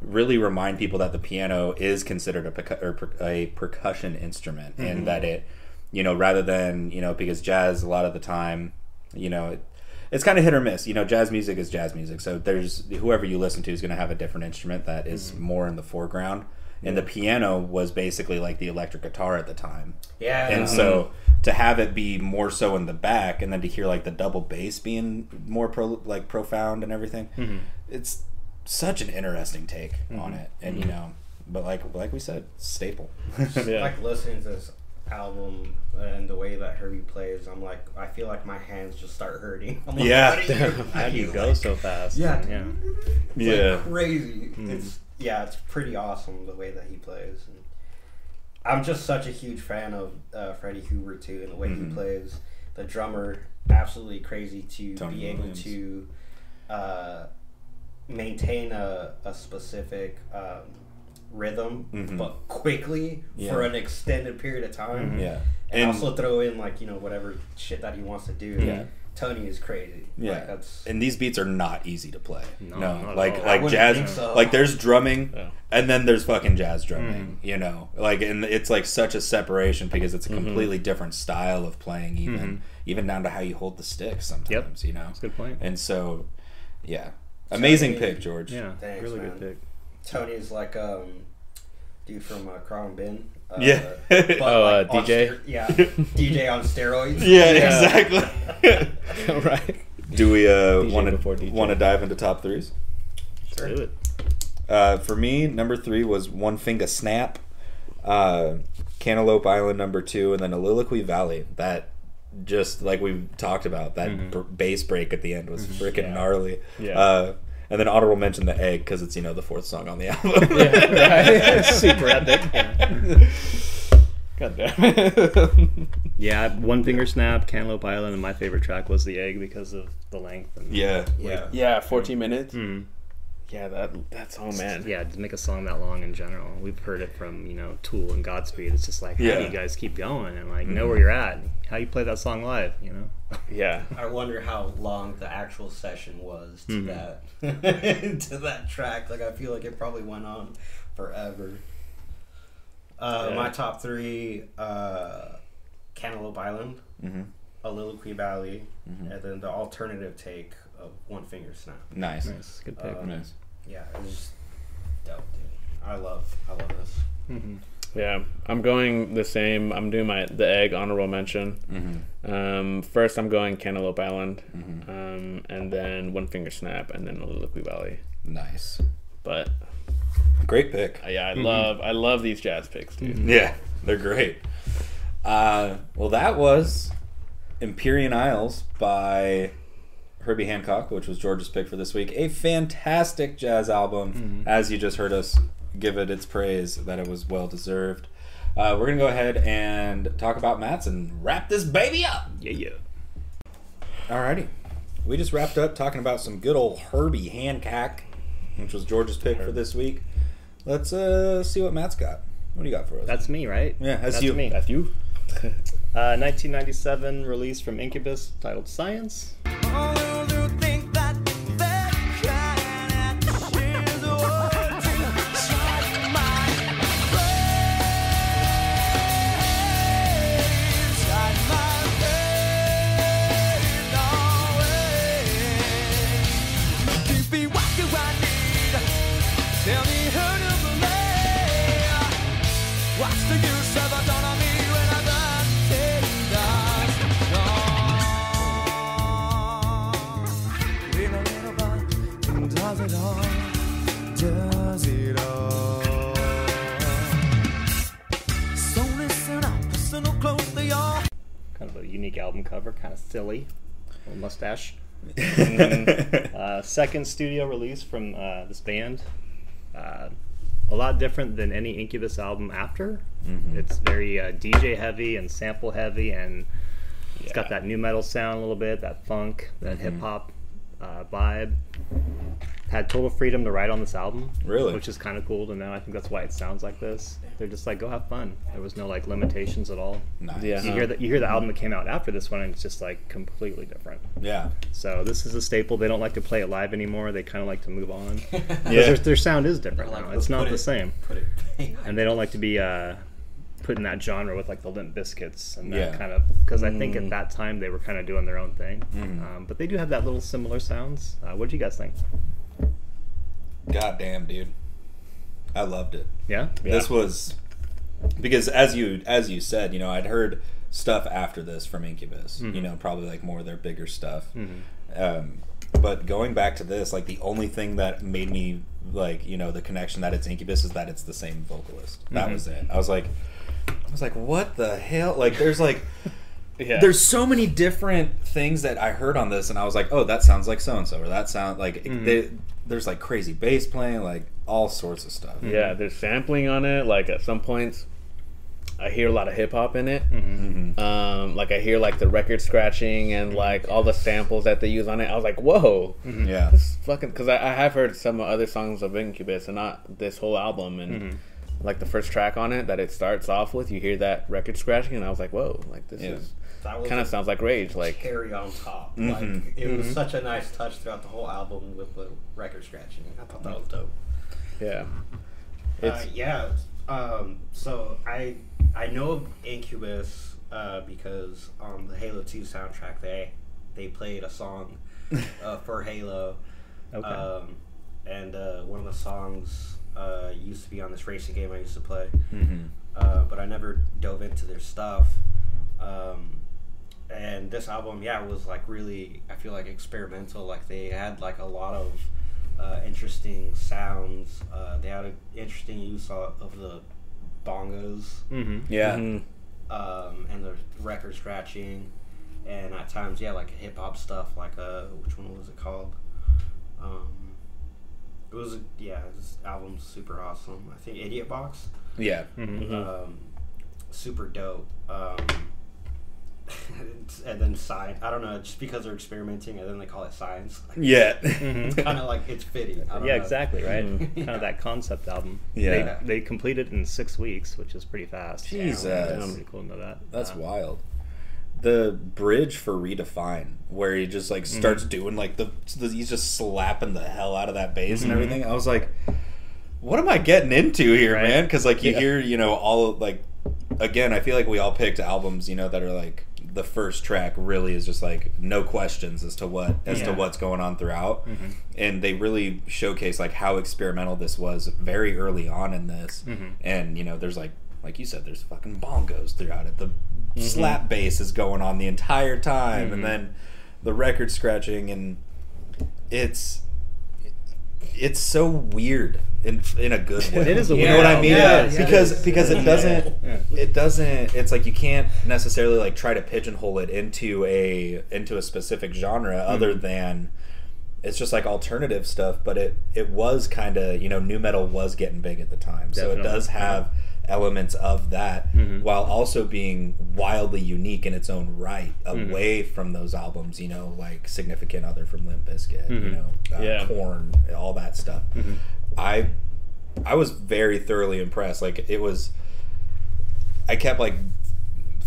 really remind people that the piano is considered a, percu- or per- a percussion instrument and mm-hmm. that it you know rather than you know because jazz a lot of the time you know it, it's kind of hit or miss. You know jazz music is jazz music. So there's whoever you listen to is going to have a different instrument that is mm-hmm. more in the foreground. And the piano was basically like the electric guitar at the time. Yeah, and so to have it be more so in the back and then to hear like the double bass being more pro like profound and everything mm-hmm. it's such an interesting take on it and you know but like like we said staple Yeah. like listening to this album and the way that Herbie plays, I'm like, I feel like my hands just start hurting. I'm like, Yeah. how do you, How do you go so fast? Yeah. yeah. It's like Yeah. crazy. It's yeah, it's pretty awesome the way that he plays. And I'm just such a huge fan of uh, Freddie Hoover too, and the way he plays. The drummer, absolutely crazy to Tony be able Williams. to uh, maintain a, a specific um, rhythm, Mhm. but quickly Yeah. for an extended period of time. yeah And, And- also throw in like you know whatever shit that he wants to do. Yeah. Tony is crazy. Yeah, like, that's and these beats are not easy to play. No, No, not like like jazz, so. like there's drumming, Yeah. and then there's fucking jazz drumming. You know, like and it's like such a separation because it's a completely different style of playing, even even down to how you hold the stick sometimes. You know, That's a good point. and so yeah, amazing Tony- pick, George. Yeah, Thanks, really man. good pick. Tony's like um dude from uh, Crown Bin. Uh, Yeah. but, Oh, like, uh, DJ? ster- yeah, DJ on steroids. Yeah, Yeah. exactly. right. Do we uh, want to want to dive into top threes? Let's do it. Uh, for me, number three was One Finger Snap, uh, Cantaloupe Island number two, and then Oliloqui Valley. That just like we've talked about, that b- bass break at the end was freaking Yeah. gnarly. Yeah. Uh, and then honorable mention the egg because it's you know the fourth song on the album. Yeah, right. Super epic. Yeah. God damn it. Yeah, one finger snap, Cantaloupe Island, and my favorite track was the egg because of the length. And, yeah, Yeah. yeah, 14 minutes. Mm. Yeah, that that's oh man. yeah, to make a song that long in general, we've heard it from you know Tool and Godspeed. It's just like, how Yeah. do you guys keep going and like know where you're at? How you play that song live? You know? Yeah. I wonder how long the actual session was to Mm-hmm. that to that track. Like I feel like it probably went on forever. Uh, Yeah. My top three: uh, Cantaloupe Island, hmm Oliloqui Valley, Mm-hmm. and then the alternative take of One Finger Snap. nice, Nice, good pick. Um, nice. Yeah, it was just dope, dude. I love, I love this. hmm Yeah. I'm going the same. I'm doing my the egg honorable mention. hmm Um, first, I'm going Cantaloupe Island, Mhm. um, and then One Finger Snap, and then Oliloqui Valley. Nice, But great pick. uh, yeah, I love I love these jazz picks, dude. Yeah, they're great. Uh, well, that was Empyrean Isles by Herbie Hancock, which was George's pick for this week. A fantastic jazz album, as you just heard us give it its praise, that it was well deserved. Uh, we're gonna go ahead and talk about Matt's and wrap this baby up. Yeah, yeah. Alrighty, we just wrapped up talking about some good old Herbie Hancock, which was George's pick for this week. Let's uh, see what Matt's got. What do you got for us? That's me, right? Yeah, that's that's you. me. That's you. Uh, 1997 release from Incubus titled Science. What's does it all, does it all. So listen up, listen up close, they are. Kind of a unique album cover, kind of silly. Little mustache. Uh, second studio release from uh, this band. Uh, a lot different than any Incubus album after. It's very uh, DJ heavy and sample heavy, and it's got that new metal sound a little bit, that funk, that hip hop uh, vibe. Had total freedom to write on this album, Really? which is kind of cool to know. I think that's why it sounds like this. They're just like, go have fun. There was no like limitations at all. Nice. Yeah. You hear that you hear the album that came out after this one, and it's just like completely different. Yeah. So this is a staple. They don't like to play it live anymore. They kind of like to move on. Yeah. Their, their sound is different Like, now. It's not put the it- same, Put it. and they don't like to be uh, put in that genre with like the Limp Bizkits and that Yeah. kind of. Because I think at that time they were kind of doing their own thing. Mm-hmm. Um, but they do have that little similar sounds. Uh, what do you guys think? God damn, dude. I loved it. Yeah. This was because as you as you said, you know, I'd heard stuff after this from Incubus. You mm-hmm. know, probably like more of their bigger stuff. Mm-hmm. Um, but going back to this, like the only thing that made me like you know the connection that it's Incubus is that it's the same vocalist. That mm-hmm. was it. I was like, I was like, what the hell? Like, there's like. Yeah. There's so many different things that I heard on this, and I was like, "Oh, that sounds like so and so," or "That sound like." Mm-hmm. They, there's like crazy bass playing, like all sorts of stuff. Yeah, mm-hmm. there's sampling on it. Like at some points, I hear a lot of hip hop in it. Mm-hmm. Um, like I hear like the record scratching and like all the samples that they use on it. I was like, whoa, Yeah, this is fucking. Because I, I have heard some other songs of Incubus and not this whole album. And like the first track on it that it starts off with, you hear that record scratching, and I was like, whoa, like this Yeah. is That was kind of sounds like Rage. Like cherry on top. Mhm. Like it was such a nice touch throughout the whole album with the record scratching. I thought that was dope. yeah, Uh, yeah. Um, so I I know of Incubus uh, because on the Halo Two soundtrack they they played a song uh, for Halo. Okay. Um, and uh, one of the songs uh, used to be on this racing game I used to play, Mhm. uh, but I never dove into their stuff. Um, and this album, yeah, was like really, I feel like experimental. Like they had like a lot of uh, interesting sounds. Uh, they had an interesting use of, of the bongos mm-hmm. yeah, Mhm. um, and the record scratching, and at times, yeah, like hip hop stuff. Like uh, which one was it called? Um, it was yeah, this album's super awesome. I think Idiot Box, yeah. Mm-hmm. um, super dope. Um, and then science. I don't know, just because they're experimenting, and then they call it science. Like, Yeah. It's kind of like it's fitting. Yeah, know. exactly, right? Mhm. Kind of that concept album. Yeah. They, they completed it in six weeks, which is pretty fast. Jesus. That's pretty cool to know that. That's Uh, wild. The bridge for redefine, where he just like starts doing like the, the he's just slapping the hell out of that bass and everything. I was like, what am I getting into here, Right. man? Because like you Yeah. hear, you know, all like again, I feel like we all picked albums, you know, that are like the first track really is just like no questions as to what as to what's going on throughout, mm-hmm. and they really showcase like how experimental this was very early on in this, mm-hmm. and you know, there's like like you said, there's fucking bongos throughout it. The mm-hmm. slap bass is going on the entire time, and then the record scratching, and it's it's so weird in in a good way. It is a you know what I mean? Yeah, yeah, because it is. because it doesn't Yeah. it doesn't it's like you can't necessarily like try to pigeonhole it into a into a specific genre other Mm-hmm. than it's just like alternative stuff but it it was kind of you know new metal was getting big at the time so it does have elements of that Mhm. while also being wildly unique in its own right Mm-hmm. away from those albums you know like significant other from limp bizkit you Mhm. know uh, Yeah. Korn all that stuff i i was very thoroughly impressed like it was i kept like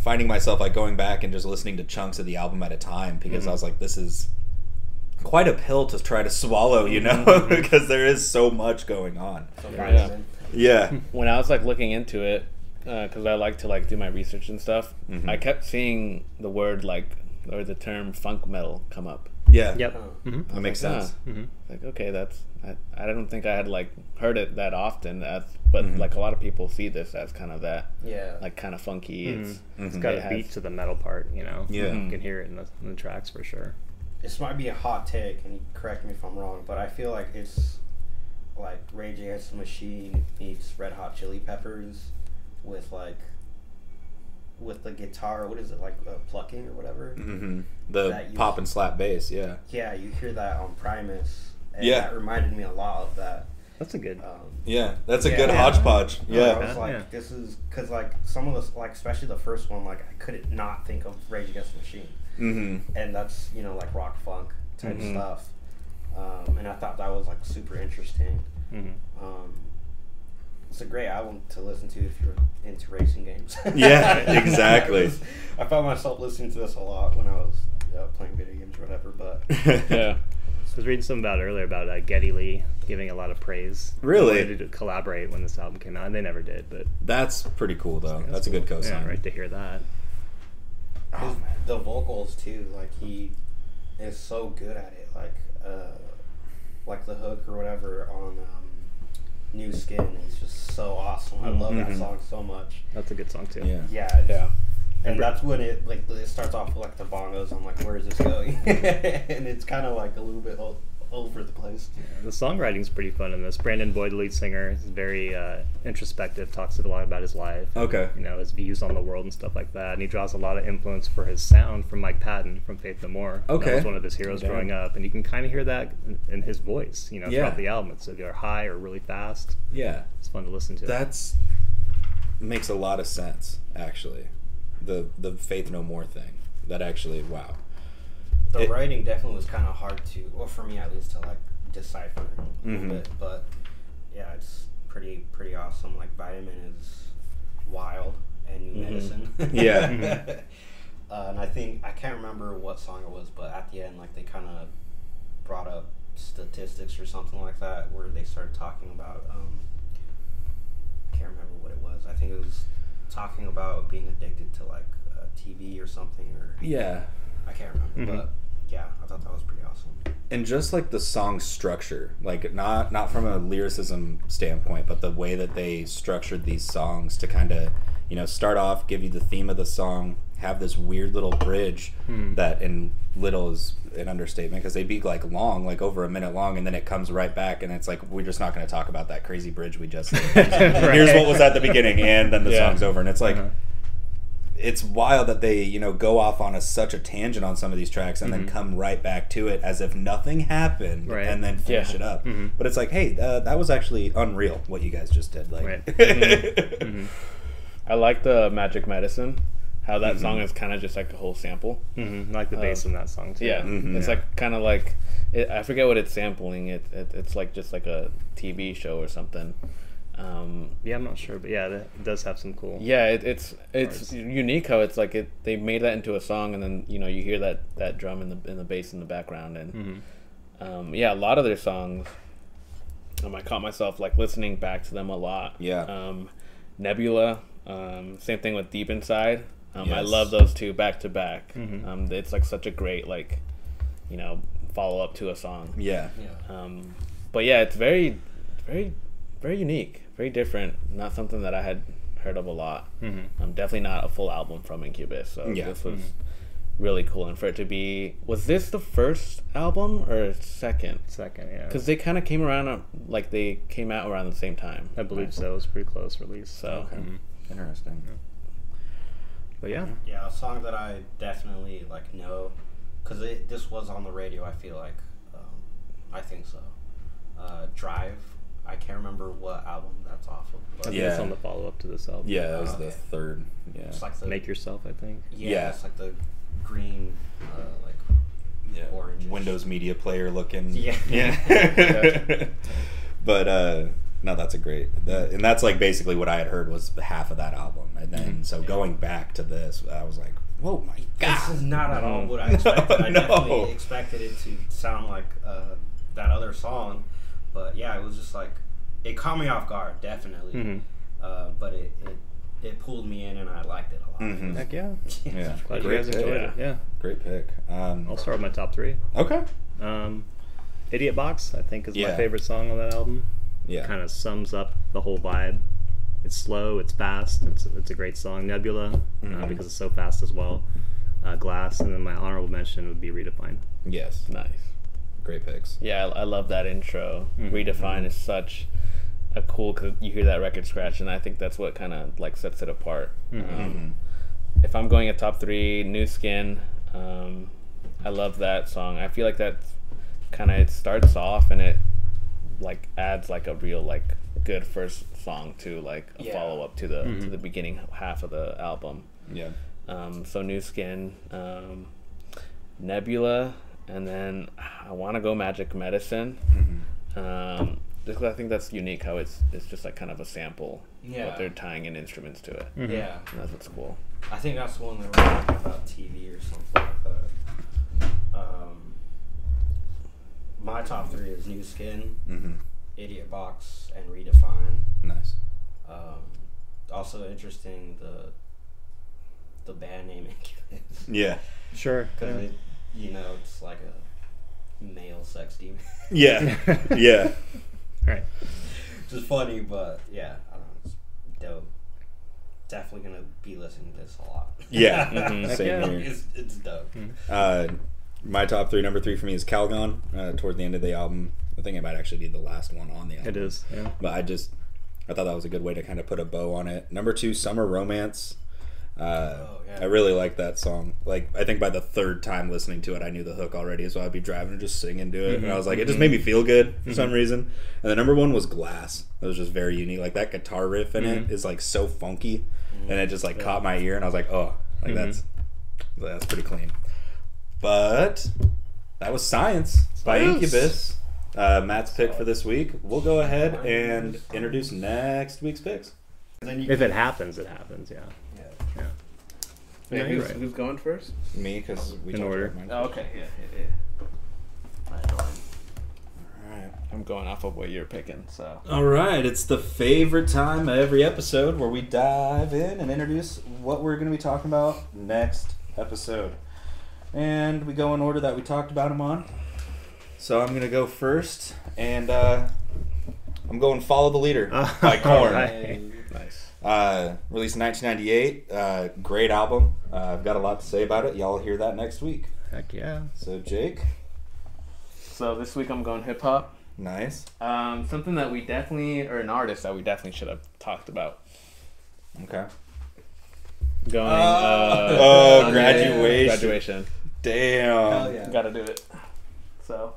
finding myself like going back and just listening to chunks of the album at a time because i was like this is quite a pill to try to swallow you know because there is so much going on So Yeah. Fine. yeah when I was like looking into it, because I like to like do my research and stuff, Mhm. I kept seeing the word like or the term funk metal come up. yeah Yep. Oh. hmm that makes Ah. sense hmm Like okay, that's I, I don't think I had like heard it that often. As, but Mhm. like a lot of people see this as kind of that Yeah. like kind of funky. It's Mhm. It's got It a has- beat to the metal part, you know. Yeah. You can hear it in the, in the tracks for sure. this might be a hot take, and correct me if I'm wrong, but I feel like it's like Rage Against the Machine meets Red Hot Chili Peppers with like with the guitar. What is it like uh, plucking or whatever? hmm The pop and slap bass, yeah. Yeah, you hear that on Primus, and Yeah. that reminded me a lot of that. That's a good. Um, Yeah, that's a Yeah. good Yeah. hodgepodge. I Yeah. was like, Yeah. this is because like some of the like especially the first one, like I couldn't not think of Rage Against the Machine, hmm and that's you know like rock funk type Mhm. stuff, um, and I thought that was like super interesting. mhm. Um, it's a great album to listen to if you're into racing games. Yeah, exactly. I, found myself listening to this a lot when I was uh, playing video games or whatever. But Yeah. I was reading something about earlier about uh, Geddy Lee giving a lot of praise. Really? They to collaborate when this album came out, and they never did. But That's pretty cool, though. That's a good cool. cosign. Yeah, right to hear that. his, the vocals too, like he is so good at it. Like uh, like the hook or whatever on um, New Skin is just so awesome. I love Mhm. that song so much. That's a good song too. Yeah. Yeah, it's- Yeah. And that's when it like it starts off with like the bongos. I'm like, where is this going? and it's kind of like a little bit all, over the place. The songwriting's pretty fun in this. Brandon Boyd, the lead singer, is very uh, introspective. Talks a lot about his life. Okay. You know his views on the world and stuff like that. And he draws a lot of influence for his sound from Mike Patton from Faith No More. Okay. That was one of his heroes Damn. growing up, and you can kind of hear that in, in his voice. You know, Yeah. throughout the album. It's either high or really fast. Yeah. It's fun to listen to. That's makes a lot of sense, actually. The the Faith No More thing. That actually, wow. The It- writing definitely was kind of hard to, well, for me at least, to like decipher a little Mhm. bit. But yeah, it's pretty pretty awesome. Like Vitamin is wild and new Mhm. medicine. Yeah. uh, and I think I can't remember what song it was, but at the end, like they kind of brought up statistics or something like that, where they started talking about. Um, can't remember what it was. I think it was talking about being addicted to like uh, TV or something, or Yeah. I can't remember, Mhm. but yeah, I thought that was pretty awesome. and just like the song structure like not not from a lyricism standpoint but the way that they structured these songs to kind of you know start off give you the theme of the song have this weird little bridge Hmm. that in little is an understatement because they'd be like long like over a minute long and then it comes right back and it's like we're just not going to talk about that crazy bridge we just did. here's what was at the beginning and then the Yeah. song's over and it's like Uh-huh. It's wild that they you know go off on a, such a tangent on some of these tracks and then Mhm. come right back to it as if nothing happened Right. and then finish Yeah. it up Mhm. but it's like hey uh, that was actually unreal what you guys just did like Right. Mhm. I like the Magic Medicine. How that Mhm. song is kind of just like a whole sample. Mhm. Like the Uh, bass in that song too. Yeah, it's Yeah. like kind of like it, I forget what it's sampling. It, it it's like just like a TV show or something. Um, Yeah, I'm not sure, but yeah, it does have some cool. yeah, it, it's it's Parts. unique how it's like it they made that into a song and then you know you hear that that drum in the in the bass in the background and Mhm. um, yeah, a lot of their songs. Um, I caught myself like listening back to them a lot. Yeah. Um, Nebula. Um, same thing with Deep Inside. Um, I love those two back to back. Mhm. Um, it's like such a great like, you know, follow up to a song. yeah Yeah. Um, but yeah, it's very, very, very unique, very different. Not something that I had heard of a lot. Mhm. Um, definitely not a full album from Incubus. So Yeah. this was really cool. And for it to be, was this the first album or second? Second, yeah. Because they kind of came around, uh, like they came out around the same time. I believe so. It was pretty close release. So Okay. Mhm. interesting But yeah, Yeah, a song that I definitely like know, cause this was on the radio. I feel like, um, I think so. Uh, Drive. I can't remember what album that's off of. I But think Yeah. it's on the follow up to this album. yeah that was the Okay. third yeah It's like the Make Yourself, I think. yeah, Yeah. It's like the green, uh, like yeah orange. windows media player looking Yeah. yeah but uh no that's a great that, and that's like basically what i had heard was half of that album and then Mm-hmm. so going back to this i was like whoa my god This is not at all what I expected. I No. definitely expected it to sound like uh, that other song, but yeah, it was just like it caught me off guard, definitely. Mhm. Uh, but it, it it pulled me in, and I liked it a lot. Mhm. Heck yeah. yeah Glad you great guys pick. enjoyed Yeah. it. Yeah. great pick um I'll start with my top three. okay Um, Idiot Box, I think, is Yeah. my favorite song on that album. yeah Kind of sums up the whole vibe. It's slow, it's fast, it's, it's a great song. Nebula, uh, Mhm. because it's so fast as well. uh, Glass, and then my honorable mention would be Redefine. Yes, Nice. Great picks. Yeah, I, I love that intro. Mhm. Redefine is such a cool because you hear that record scratch, and I think that's what kind of like sets it apart. Mhm. Um, if I'm going a top three, New Skin. Um, I love that song. I feel like that kind of it starts off and it like adds like a real like good first song to like a Yeah. follow up to the to Mhm. the beginning half of the album. Yeah. Um, so New Skin, um, Nebula, and then I want to go Magic Medicine. Mm-hmm. Um, just 'cause I think that's unique how it's it's just like kind of a sample, Yeah. but they're tying in instruments to it. Mhm. Yeah. And that's what's cool. I think that's the one that we're talking about TV or something like that. Um, my top three is New Skin, Mm-hmm. Idiot Box, and Redefine. Nice. Um, also interesting the the band name Incubus Yeah. Sure. because yeah. It you know it's like a male sex demon. Yeah. yeah. Right. Which is funny, but yeah, I don't know. It's dope. Definitely gonna be listening to this a lot. Yeah. Mhm. Same yeah. here. it's, it's dope. Uh, my top three, number three for me is Calgone. Uh, toward the end of the album, I think it might actually be the last one on the album. It is. Yeah. But I just, I thought that was a good way to kind of put a bow on it. Number two, Summer Romance. Uh, Oh, yeah. I really like that song. Like, I think by the third time listening to it, I knew the hook already, so I'd be driving and just singing to it. And I was like, it just made me feel good for some reason. And the number one was Glass. It was just very unique. Like that guitar riff in it is like so funky, and it just like caught my ear, and I was like, oh, like that's that's pretty clean. But that was Science by Science. Incubus. Uh, Matt's pick for this week. We'll go ahead and introduce next week's picks. Then you If it happens, it happens. Yeah. yeah. Yeah. Wait, Yeah, who's, right. who's going first? Me, because we In talked order. about mine. Oh, okay, yeah, yeah, yeah. Alright. I'm going off of what you're picking, so. All right, it's the favorite time of every episode where we dive in and introduce what we're going to be talking about next episode. And we go in order that we talked about them on. So I'm going to go first, and uh, I'm going Follow the Leader by Korn. Alright. Nice. Uh, released in 1998. Uh, great album. Uh, I've got a lot to say about it. Y'all hear that next week. Heck yeah. So, Jake, So this week I'm going hip hop. nice. Um, something that we definitely, or an artist that we definitely should have talked about. Okay. Going. Oh. uh, Oh, graduation. Graduation. Damn. Hell yeah. Gotta do it. So.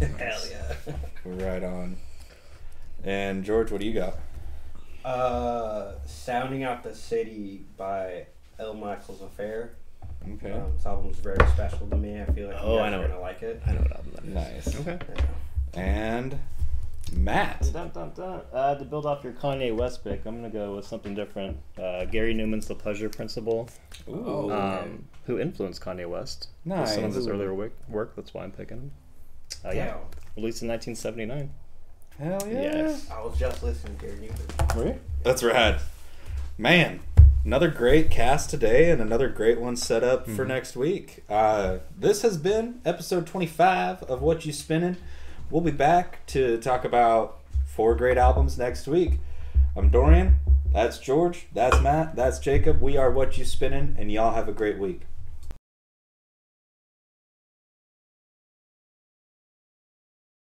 Hell yeah. Right on. And George, what do you got? Uh, Sounding Out the City by L. Michaels Affair. Okay. Um, this album is very special to me. I feel like Oh, you I guys know. are gonna like it. I know what album that is. Nice. Okay. Yeah. And Matt. Dun, dun, dun. Uh, to build off your Kanye West pick, I'm gonna go with something different. Uh, Gary Numan's The Pleasure Principle, Ooh. um, who influenced Kanye West with some of his earlier work. work that's why I'm picking him. Uh, yeah, Damn. released in 1979. Hell yeah. Yes. I was just listening to Gary Numan. Were you? That's rad. Man, another great cast today and another great one set up for next week. Uh, this has been episode 25 of Whatchu Spinnin'. We'll be back to talk about four great albums next week. I'm Dorian. That's George. That's Matt. That's Jacob. We are Whatchu Spinnin', and y'all have a great week.